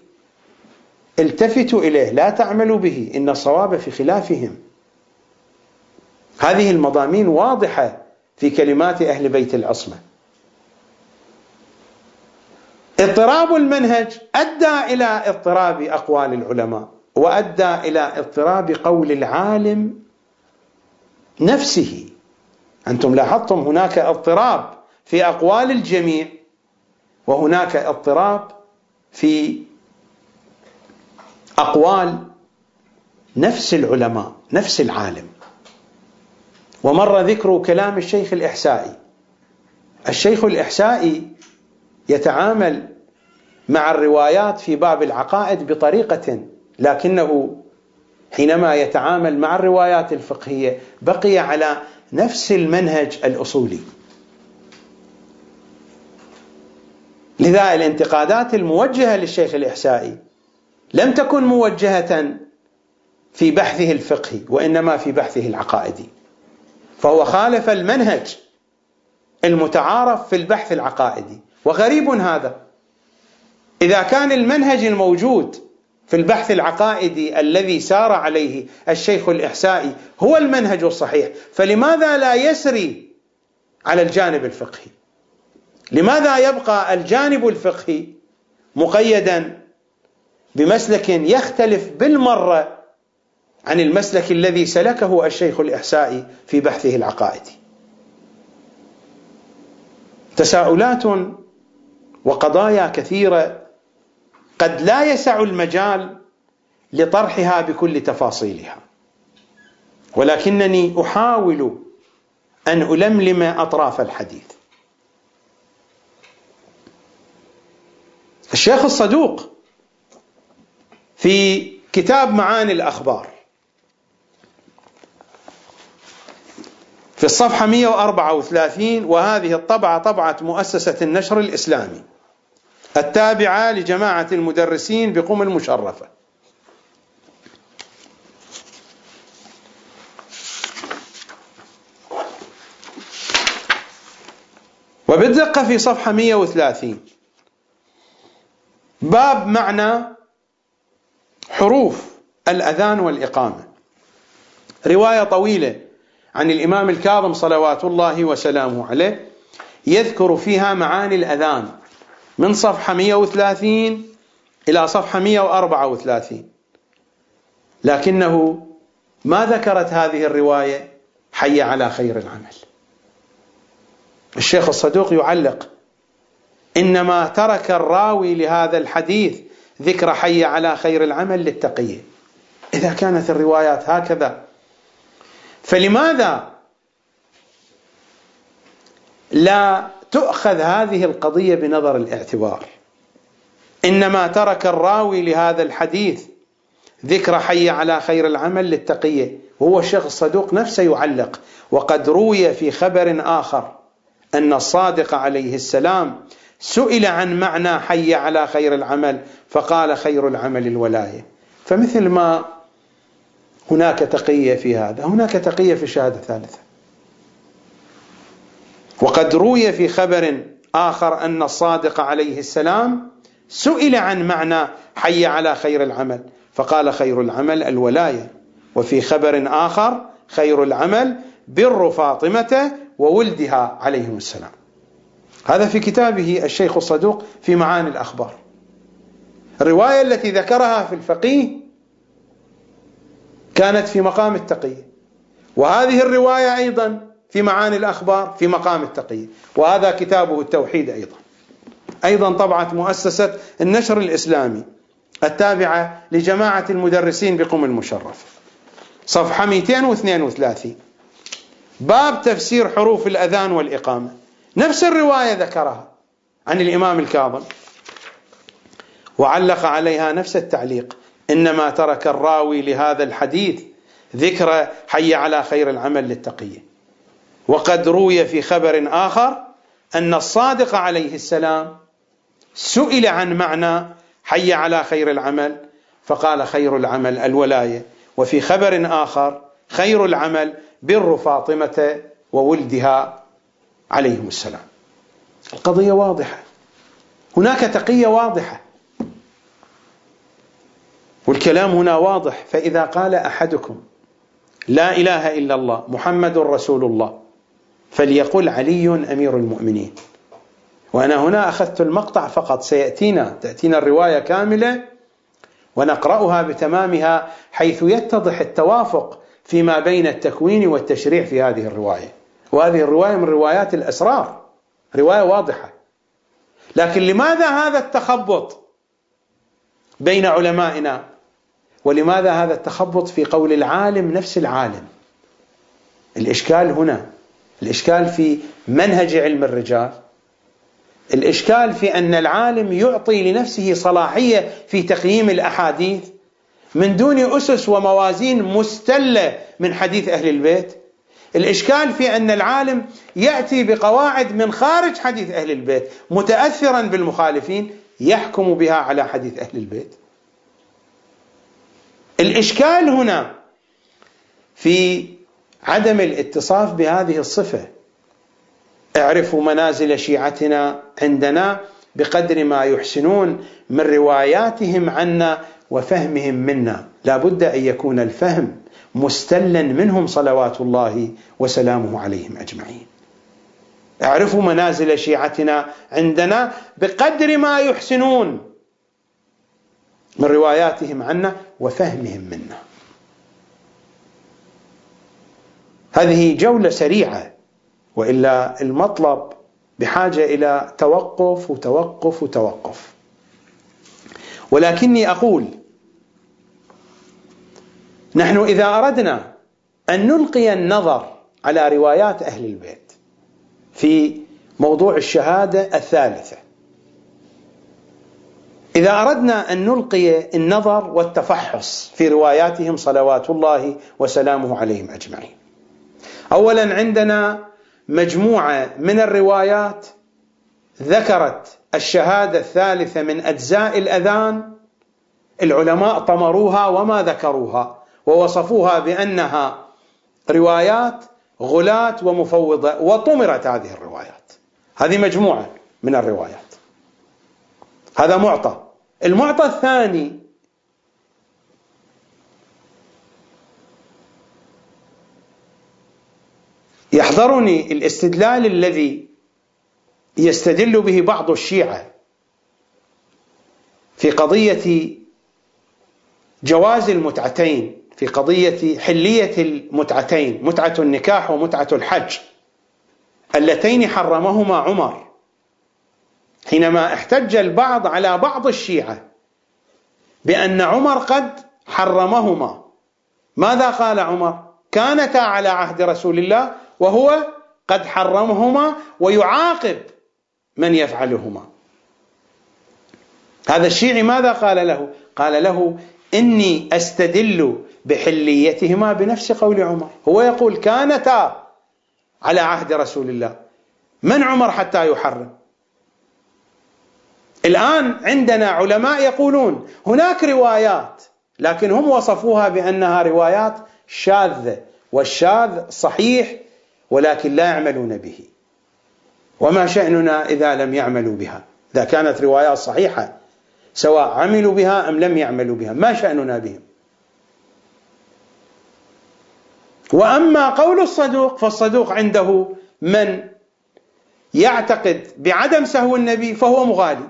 التفتوا إليه لا تعملوا به إن الصواب في خلافهم. هذه المضامين واضحة في كلمات أهل بيت العصمة. اضطراب المنهج أدى إلى اضطراب أقوال العلماء وأدى إلى اضطراب قول العالم نفسه. أنتم لاحظتم هناك اضطراب في أقوال الجميع وهناك اضطراب في أقوال نفس العلماء نفس العالم. ومر ذكر كلام الشيخ الإحسائي. الشيخ الإحسائي يتعامل مع الروايات في باب العقائد بطريقة لكنه حينما يتعامل مع الروايات الفقهية بقي على نفس المنهج الأصولي. لذا الانتقادات الموجهة للشيخ الإحسائي لم تكن موجهة في بحثه الفقهي وإنما في بحثه العقائدي. فهو خالف المنهج المتعارف في البحث العقائدي. وغريب هذا. إذا كان المنهج الموجود في البحث العقائدي الذي سار عليه الشيخ الإحسائي هو المنهج الصحيح فلماذا لا يسري على الجانب الفقهي؟ لماذا يبقى الجانب الفقهي مقيدا بمسلك يختلف بالمرة عن المسلك الذي سلكه الشيخ الإحسائي في بحثه العقائدي؟ تساؤلات وقضايا كثيرة قد لا يسع المجال لطرحها بكل تفاصيلها. ولكنني أحاول أن ألملم أطراف الحديث. الشيخ الصدوق في كتاب معاني الأخبار في الصفحة 134 وهذه الطبعة طبعة مؤسسة النشر الإسلامي. التابعة لجماعة المدرسين بقم المشرفة. وبالدقة في صفحة 130 باب معنى حروف الأذان والإقامة. رواية طويلة عن الإمام الكاظم صلوات الله وسلامه عليه يذكر فيها معاني الأذان. من صفحة 130 إلى صفحة 134 لكنه ما ذكرت هذه الرواية حي على خير العمل. الشيخ الصدوق يعلق إنما ترك الراوي لهذا الحديث ذكر حي على خير العمل للتقية إذا كانت الروايات هكذا فلماذا لا تؤخذ هذه القضية بنظر الاعتبار. إنما ترك الراوي لهذا الحديث ذكر حي على خير العمل للتقية. وهو الشيخ الصدوق نفسه يعلق. وقد روي في خبر آخر أن الصادق عليه السلام سئل عن معنى حي على خير العمل فقال خير العمل الولاية. فمثل ما هناك تقية في هذا هناك تقية في الشهادة الثالثة وقد روي في خبر آخر أن الصادق عليه السلام سئل عن معنى حي على خير العمل. فقال خير العمل الولاية. وفي خبر آخر خير العمل بر فاطمة وولدها عليهم السلام. هذا في كتابه الشيخ الصدوق في معاني الأخبار. الرواية التي ذكرها في الفقيه كانت في مقام التقية وهذه الرواية أيضا في معاني الأخبار في مقام التقية وهذا كتابه التوحيد أيضا. أيضا طبعة مؤسسة النشر الإسلامي التابعة لجماعة المدرسين بقم المشرف. صفحة 232 باب تفسير حروف الأذان والإقامة. نفس الرواية ذكرها عن الإمام الكاظم. وعلق عليها نفس التعليق. إنما ترك الراوي لهذا الحديث ذكر حي على خير العمل للتقية وقد روي في خبر آخر أن الصادق عليه السلام سئل عن معنى حي على خير العمل فقال خير العمل الولاية. وفي خبر آخر خير العمل بر فاطمة وولدها عليهم السلام. القضية واضحة. هناك تقية واضحة. والكلام هنا واضح. فإذا قال أحدكم لا إله إلا الله محمد رسول الله فليقل علي أمير المؤمنين. وأنا هنا أخذت المقطع فقط. سيأتينا تأتينا الرواية كاملة ونقرأها بتمامها حيث يتضح التوافق فيما بين التكوين والتشريع في هذه الرواية. وهذه الرواية من روايات الأسرار. رواية واضحة. لكن لماذا هذا التخبط بين علمائنا؟ ولماذا هذا التخبط في قول العالم نفس العالم؟ الإشكال هنا. الإشكال في منهج علم الرجال الإشكال في أن العالم يعطي لنفسه صلاحية في تقييم الأحاديث من دون أسس وموازين مستلة من حديث أهل البيت الإشكال في أن العالم يأتي بقواعد من خارج حديث أهل البيت متأثرا بالمخالفين يحكم بها على حديث أهل البيت. الإشكال هنا في عدم الاتصاف بهذه الصفة. اعرفوا منازل شيعتنا عندنا بقدر ما يحسنون من رواياتهم عنا وفهمهم منا. لا بد أن يكون الفهم مستلا منهم صلوات الله وسلامه عليهم أجمعين. اعرفوا منازل شيعتنا عندنا بقدر ما يحسنون من رواياتهم عنا وفهمهم منا. هذه جولة سريعة وإلا المطلب بحاجة إلى توقف وتوقف وتوقف. ولكني أقول نحن إذا أردنا أن نلقي النظر على روايات أهل البيت في موضوع الشهادة الثالثة إذا أردنا أن نلقي النظر والتفحص في رواياتهم صلوات الله وسلامه عليهم أجمعين. اولا عندنا مجموعة من الروايات ذكرت الشهادة الثالثة من أجزاء الأذان العلماء طمروها وما ذكروها ووصفوها بأنها روايات غلاة ومفوضة وطمرت هذه الروايات. هذه مجموعة من الروايات. هذا معطى. المعطى الثاني يحضرني الاستدلال الذي يستدل به بعض الشيعة في قضية جواز المتعتين في قضية حلية المتعتين متعة النكاح ومتعة الحج. اللتين حرمهما عمر. حينما احتج البعض على بعض الشيعة بأن عمر قد حرمهما ماذا قال عمر؟ كانتا على عهد رسول الله وهو قد حرمهما ويعاقب من يفعلهما. هذا الشيعي ماذا قال له؟ قال له إني أستدل بحليتهما بنفس قول عمر. هو يقول كانتا على عهد رسول الله. من عمر حتى يحرم؟ الآن عندنا علماء يقولون هناك روايات لكن هم وصفوها بأنها روايات شاذة والشاذ صحيح ولكن لا يعملون به. وما شأننا إذا لم يعملوا بها؟ إذا كانت روايات صحيحة سواء عملوا بها أم لم يعملوا بها ما شأننا بهم؟ وأما قول الصدوق فالصدوق عنده من يعتقد بعدم سهو النبي فهو مغالي.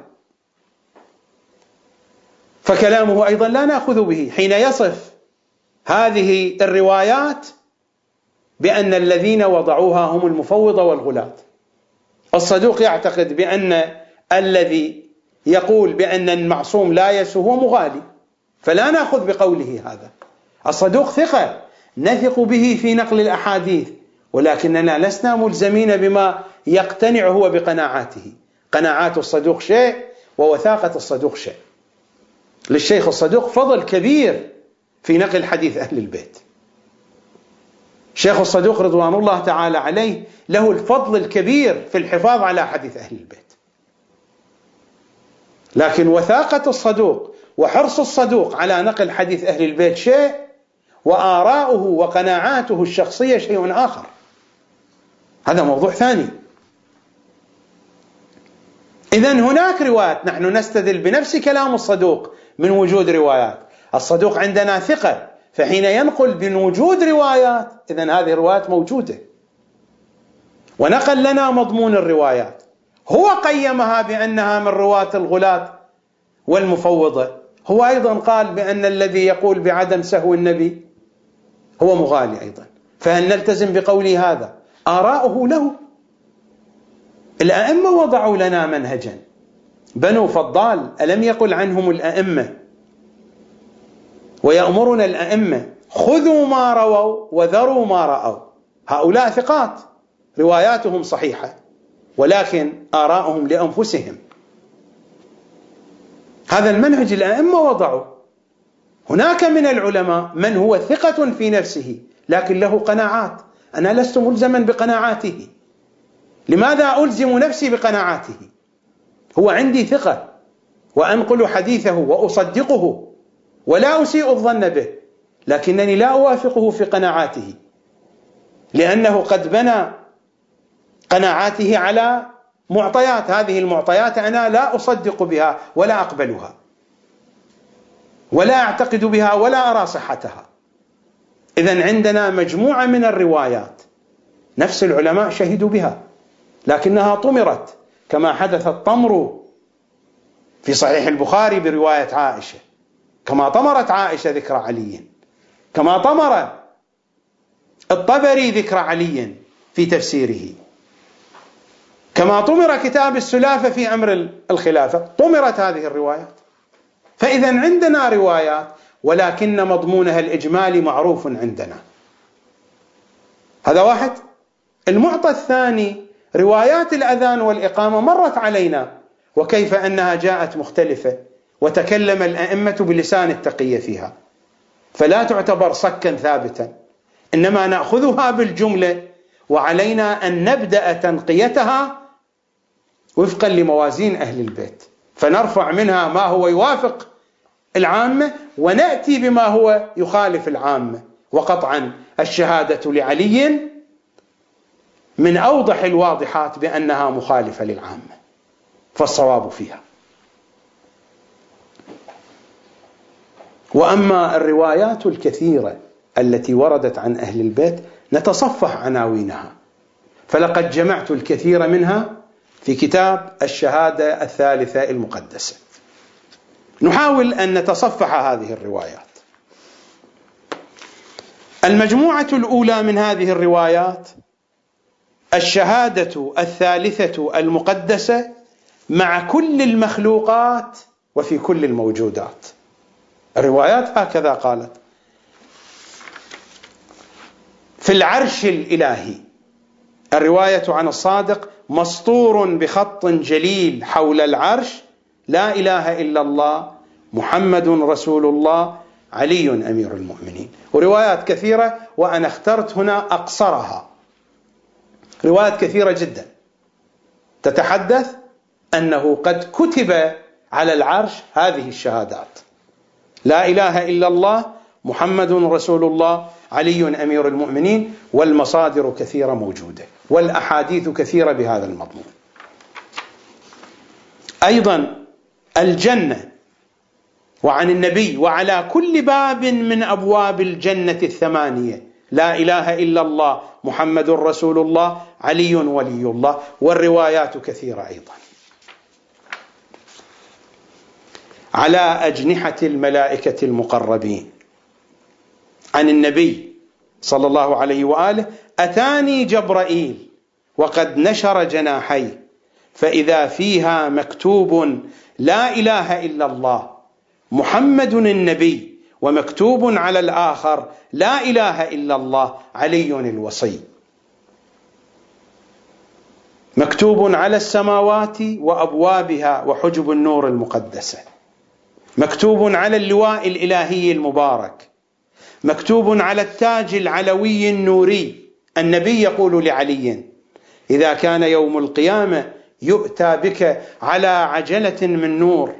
فكلامه أيضا لا نأخذ به. حين يصف هذه الروايات بأن الذين وضعوها هم المفوضة والغلاة الصدوق يعتقد بأن الذي يقول بأن المعصوم لا يسهو هو مغالي. فلا نأخذ بقوله هذا. الصدوق ثقة نثق به في نقل الأحاديث ولكننا لسنا ملزمين بما يقتنع هو بقناعاته قناعات الصدوق شيء ووثاقة الصدوق شيء. للشيخ الصدوق فضل كبير في نقل حديث أهل البيت. شيخ الصدوق رضوان الله تعالى عليه له الفضل الكبير في الحفاظ على حديث أهل البيت. لكن وثاقة الصدوق وحرص الصدوق على نقل حديث أهل البيت شيء وآراؤه وقناعاته الشخصية شيء آخر. هذا موضوع ثاني. إذا هناك روايات نحن نستدل بنفس كلام الصدوق من وجود روايات. الصدوق عندنا ثقة فحين ينقل من وجود روايات إذا هذه الروايات موجودة. ونقل لنا مضمون الروايات. هو قيمها بأنها من رواة الغلاة والمفوضة. هو أيضا قال بأن الذي يقول بعدم سهو النبي هو مغالي أيضا. فهل نلتزم بقول هذا؟ آراؤه له. الأئمة وضعوا لنا منهجا. بنو فضال ألم يقل عنهم الأئمة؟ ويأمرنا الأئمة خذوا ما رووا وذروا ما رأوا. هؤلاء ثقات. رواياتهم صحيحة ولكن آراؤهم لأنفسهم. هذا المنهج الأئمة وضعوا هناك من العلماء من هو ثقة في نفسه لكن له قناعات. أنا لست ملزما بقناعاته. لماذا ألزم نفسي بقناعاته؟ هو عندي ثقة وأنقل حديثه وأصدقه. ولا أسيء الظن به لكنني لا أوافقه في قناعاته لأنه قد بنى قناعاته على معطيات هذه المعطيات أنا لا أصدق بها ولا أقبلها ولا أعتقد بها ولا أرى صحتها. إذا عندنا مجموعة من الروايات نفس العلماء شهدوا بها لكنها طمرت كما حدث الطمر في صحيح البخاري برواية عائشة. كما طمرت عائشة ذكر علي. كما طمر الطبري ذكر علي في تفسيره. كما طمر كتاب السلافة في أمر الخلافة. طمرت هذه الروايات. فإذا عندنا روايات ولكن مضمونها الإجمالي معروف عندنا. هذا واحد. المعطى الثاني روايات الأذان والإقامة مرت علينا. وكيف أنها جاءت مختلفة. وتكلم الأئمة بلسان التقية فيها. فلا تعتبر صكا ثابتا. إنما نأخذها بالجملة وعلينا أن نبدأ تنقيتها وفقا لموازين أهل البيت. فنرفع منها ما هو يوافق العامة ونأتي بما هو يخالف العامة. وقطعا الشهادة لعلي من أوضح الواضحات بأنها مخالفة للعامة. فالصواب فيها. وأما الروايات الكثيرة التي وردت عن أهل البيت نتصفح عناوينها. فلقد جمعت الكثير منها في كتاب الشهادة الثالثة المقدسة. نحاول أن نتصفح هذه الروايات. المجموعة الأولى من هذه الروايات الشهادة الثالثة المقدسة مع كل المخلوقات وفي كل الموجودات. الروايات هكذا قالت. في العرش الإلهي الرواية عن الصادق مسطور بخط جليل حول العرش لا إله إلا الله محمد رسول الله علي أمير المؤمنين. وروايات كثيرة وأنا اخترت هنا أقصرها. روايات كثيرة جدا. تتحدث أنه قد كتب على العرش هذه الشهادات. لا إله إلا الله محمد رسول الله علي أمير المؤمنين والمصادر كثيرة موجودة والأحاديث كثيرة بهذا المضمون. أيضا الجنة وعن النبي وعلى كل باب من أبواب الجنة الثمانية. لا إله إلا الله محمد رسول الله علي ولي الله والروايات كثيرة أيضا. على أجنحة الملائكة المقربين. عن النبي صلى الله عليه وآله أتاني جبرائيل وقد نشر جناحيه فإذا فيها مكتوب لا إله إلا الله محمد النبي ومكتوب على الآخر لا إله إلا الله علي الوصي. مكتوب على السماوات وأبوابها وحجب النور المقدسة. مكتوب على اللواء الإلهي المبارك. مكتوب على التاج العلوي النوري. النبي يقول لعلي إذا كان يوم القيامة يؤتى بك على عجلة من نور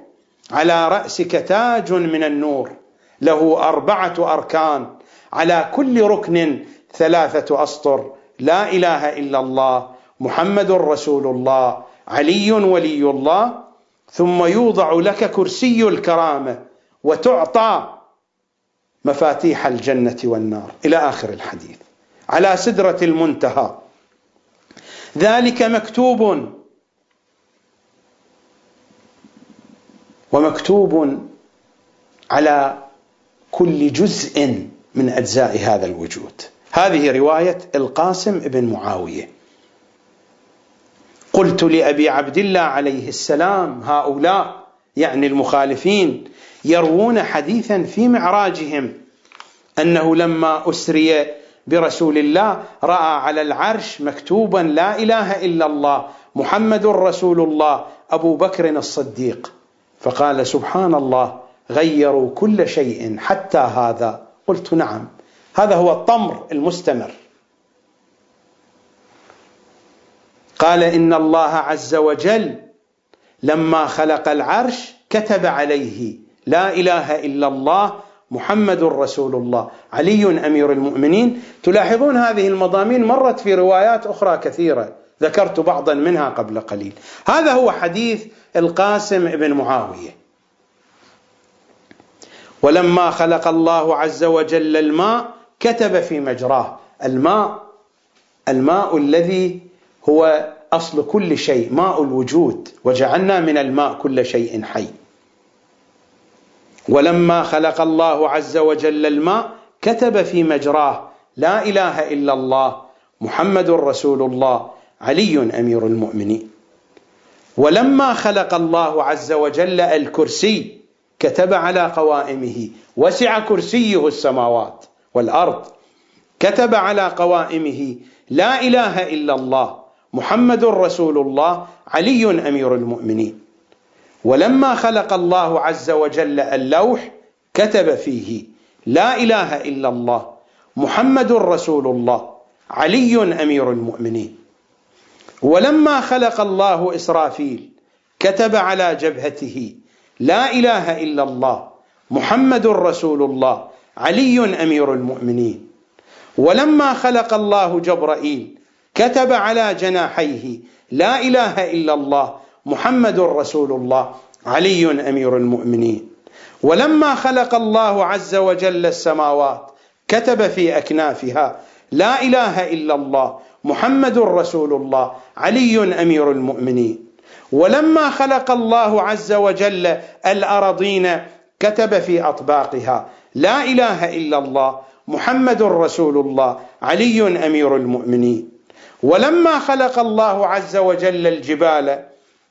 على رأسك تاج من النور. له أربعة أركان على كل ركن ثلاثة أسطر. لا إله إلا الله محمد رسول الله علي ولي الله ثم يوضع لك كرسي الكرامة وتعطى مفاتيح الجنة والنار. إلى آخر الحديث. على سدرة المنتهى. ذلك مكتوب. ومكتوب على كل جزء من أجزاء هذا الوجود. هذه رواية القاسم بن معاوية. قلت لأبي عبد الله عليه السلام هؤلاء يعني المخالفين يروون حديثا في معراجهم أنه لما أسري برسول الله رأى على العرش مكتوبا لا إله إلا الله محمد رسول الله أبو بكر الصديق. فقال سبحان الله غيروا كل شيء حتى هذا. قلت نعم هذا هو الطمر المستمر. قال إن الله عز وجل لما خلق العرش كتب عليه لا إله إلا الله محمد رسول الله. علي أمير المؤمنين. تلاحظون هذه المضامين مرت في روايات أخرى كثيرة. ذكرت بعضا منها قبل قليل. هذا هو حديث القاسم بن معاوية. ولما خلق الله عز وجل الماء كتب في مجراه. الماء الماء الذي هو أصل كل شيء ماء الوجود وجعلنا من الماء كل شيء حي. ولما خلق الله عز وجل الماء كتب في مجراه لا إله إلا الله محمد رسول الله علي أمير المؤمنين. ولما خلق الله عز وجل الكرسي كتب على قوائمه وسع كرسيه السماوات والأرض كتب على قوائمه لا إله إلا الله محمد رسول الله علي أمير المؤمنين. ولما خلق الله عز وجل اللوح كتب فيه لا إله إلا الله محمد رسول الله علي أمير المؤمنين. ولما خلق الله إسرافيل كتب على جبهته لا إله إلا الله محمد رسول الله علي أمير المؤمنين. ولما خلق الله جبرائيل كتب على جناحيه لا إله إلا الله محمد رسول الله علي أمير المؤمنين. ولما خلق الله عز وجل السماوات كتب في أكنافها لا إله إلا الله محمد رسول الله علي أمير المؤمنين. ولما خلق الله عز وجل الارضين كتب في أطباقها لا إله إلا الله محمد رسول الله علي أمير المؤمنين. ولما خلق الله عز وجل الجبال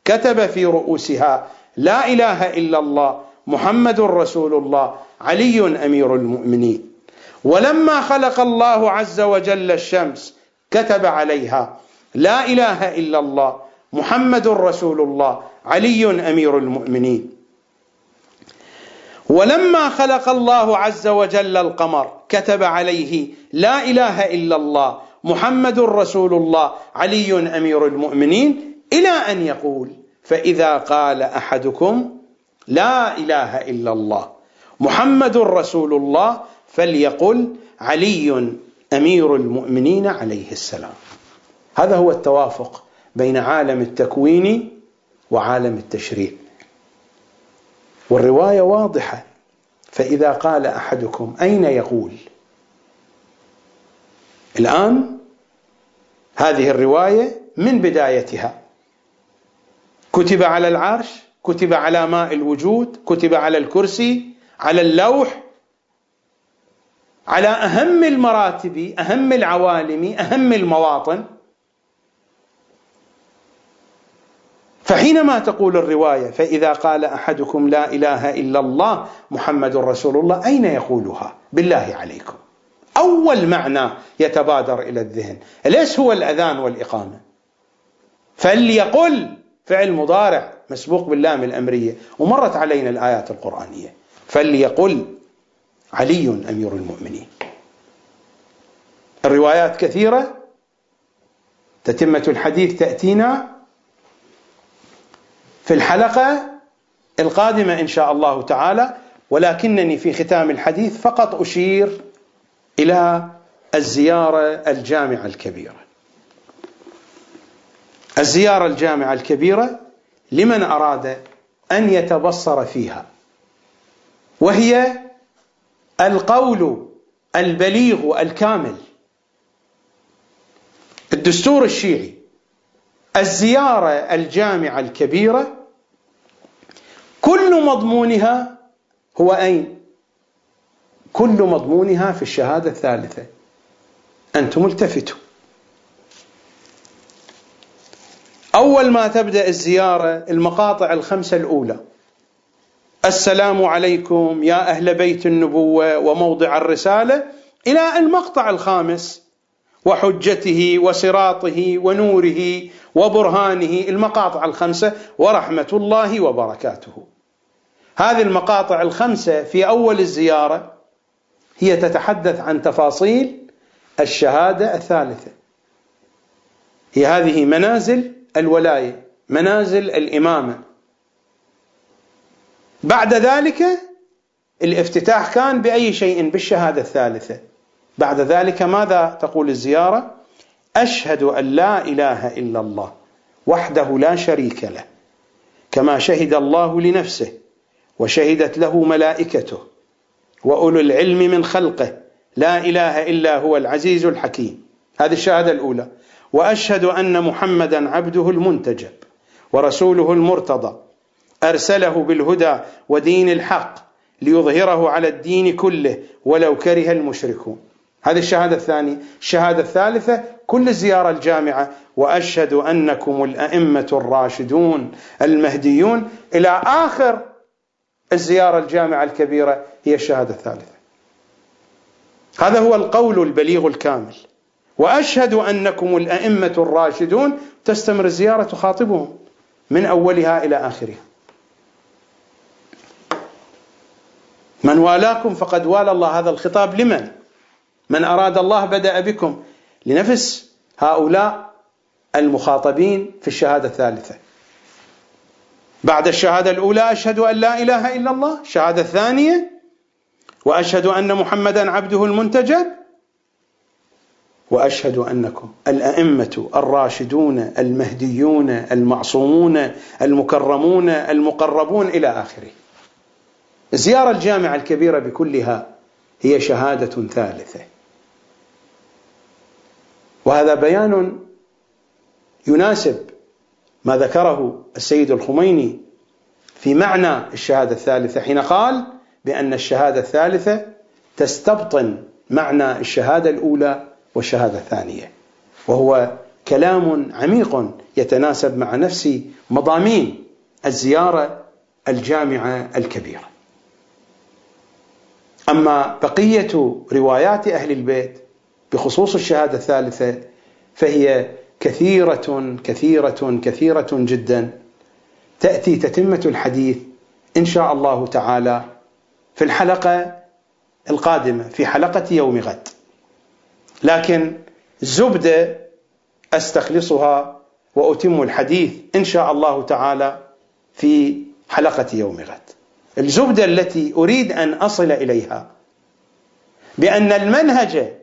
كتب في رؤوسها لا إله إلا الله محمد رسول الله علي أمير المؤمنين. ولما خلق الله عز وجل الشمس كتب عليها لا إله إلا الله محمد رسول الله علي أمير المؤمنين. ولما خلق الله عز وجل القمر كتب عليه لا إله إلا الله محمد رسول الله علي أمير المؤمنين إلى أن يقول فإذا قال أحدكم لا إله إلا الله محمد رسول الله فليقل علي أمير المؤمنين عليه السلام. هذا هو التوافق بين عالم التكوين وعالم التشريع. والرواية واضحة فإذا قال أحدكم أين يقول؟ الآن هذه الرواية من بدايتها. كتب على العرش كتب على ماء الوجود كتب على الكرسي على اللوح على أهم المراتب أهم العوالم أهم المواطن. فحينما تقول الرواية فإذا قال أحدكم لا إله إلا الله محمد رسول الله أين يقولها؟ بالله عليكم. أول معنى يتبادر إلى الذهن. ليس هو الأذان والإقامة؟ فليقل فعل مضارع مسبوق باللام الأمرية ومرت علينا الآيات القرآنية. فليقل علي أمير المؤمنين. الروايات كثيرة تتمة الحديث تأتينا في الحلقة القادمة إن شاء الله تعالى ولكنني في ختام الحديث فقط أشير إلى الزيارة الجامعة الكبيرة. الزيارة الجامعة الكبيرة لمن أراد أن يتبصر فيها وهي القول البليغ الكامل. الدستور الشيعي الزيارة الجامعة الكبيرة كل مضمونها هو أين؟ كل مضمونها في الشهادة الثالثة. أنتم التفتوا. أول ما تبدأ الزيارة المقاطع الخمسة الأولى. السلام عليكم يا أهل بيت النبوة وموضع الرسالة. إلى المقطع الخامس وحجته وصراطه ونوره وبرهانه المقاطع الخمسة ورحمة الله وبركاته. هذه المقاطع الخمسة في أول الزيارة. هي تتحدث عن تفاصيل الشهادة الثالثة. هي هذه منازل الولاية، منازل الإمامة. بعد ذلك الافتتاح كان بأي شيء بالشهادة الثالثة. بعد ذلك ماذا تقول الزيارة؟ أشهد أن لا إله إلا الله وحده لا شريك له كما شهد الله لنفسه وشهدت له ملائكته وأولو العلم من خلقه. لا إله إلا هو العزيز الحكيم. هذه الشهادة الأولى. وأشهد أن محمدا عبده المنتجب ورسوله المرتضى. أرسله بالهدى ودين الحق ليظهره على الدين كله ولو كره المشركون. هذه الشهادة الثانية. الشهادة الثالثة كل الزيارة الجامعة. وأشهد أنكم الأئمة الراشدون المهديون إلى آخر الزيارة الجامعة الكبيرة هي الشهادة الثالثة. هذا هو القول البليغ الكامل. وأشهد أنكم الأئمة الراشدون تستمر الزيارة تخاطبهم من أولها إلى آخرها. من والاكم فقد والى الله هذا الخطاب. لمن؟ من أراد الله بدأ بكم. لنفس هؤلاء المخاطبين في الشهادة الثالثة. بعد الشهادة الأولى أشهد أن لا إله إلا الله. الشهادة الثانية وأشهد أن محمدا عبده المنتجب وأشهد أنكم الأئمة الراشدون المهديون المعصومون المكرمون المقربون إلى آخره. الزيارة الجامعة الكبيرة بكلها هي شهادة ثالثة. وهذا بيان يناسب ما ذكره السيد الخميني في معنى الشهادة الثالثة حين قال بأن الشهادة الثالثة تستبطن معنى الشهادة الأولى والشهادة الثانية وهو كلام عميق يتناسب مع نفس مضامين الزيارة الجامعة الكبيرة. أما بقية روايات أهل البيت بخصوص الشهادة الثالثة فهي كثيره كثيره كثيرة جدا. تأتي تتمة الحديث إن شاء الله تعالى في الحلقة القادمة في حلقة يوم غد. لكن زبدة أستخلصها وأتم الحديث إن شاء الله تعالى في حلقة يوم غد. الزبدة التي أريد أن أصل إليها بأن المنهج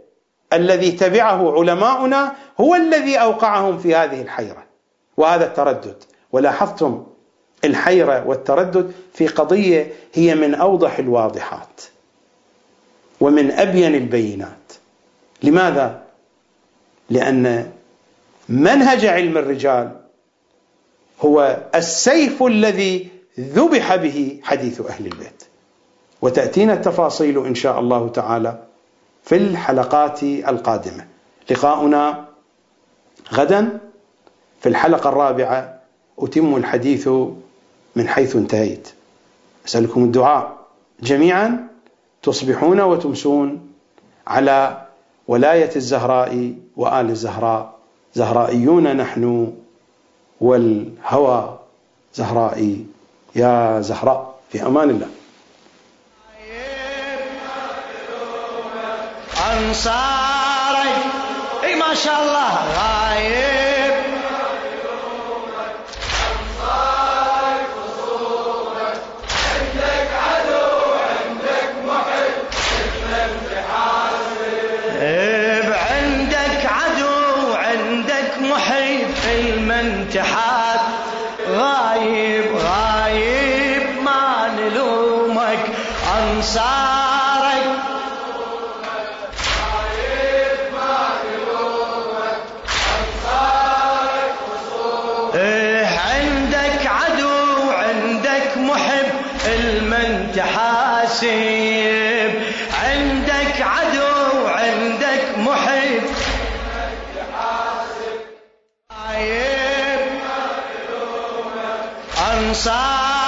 الذي تبعه علماؤنا هو الذي أوقعهم في هذه الحيرة. وهذا التردد. ولاحظتم الحيرة والتردد في قضية هي من أوضح الواضحات. ومن أبين البينات. لماذا؟ لأن منهج علم الرجال هو السيف الذي ذبح به حديث أهل البيت. وتأتينا التفاصيل إن شاء الله تعالى في الحلقات القادمة. لقاؤنا غدا في الحلقة الرابعة. أتم الحديث من حيث انتهيت. أسألكم الدعاء. جميعا تصبحون وتمسون على ولاية الزهراء وآل الزهراء. زهرائيون نحن والهوى. زهرائي يا زهراء في أمان الله. أنصاري اي ما شاء الله غايب Musa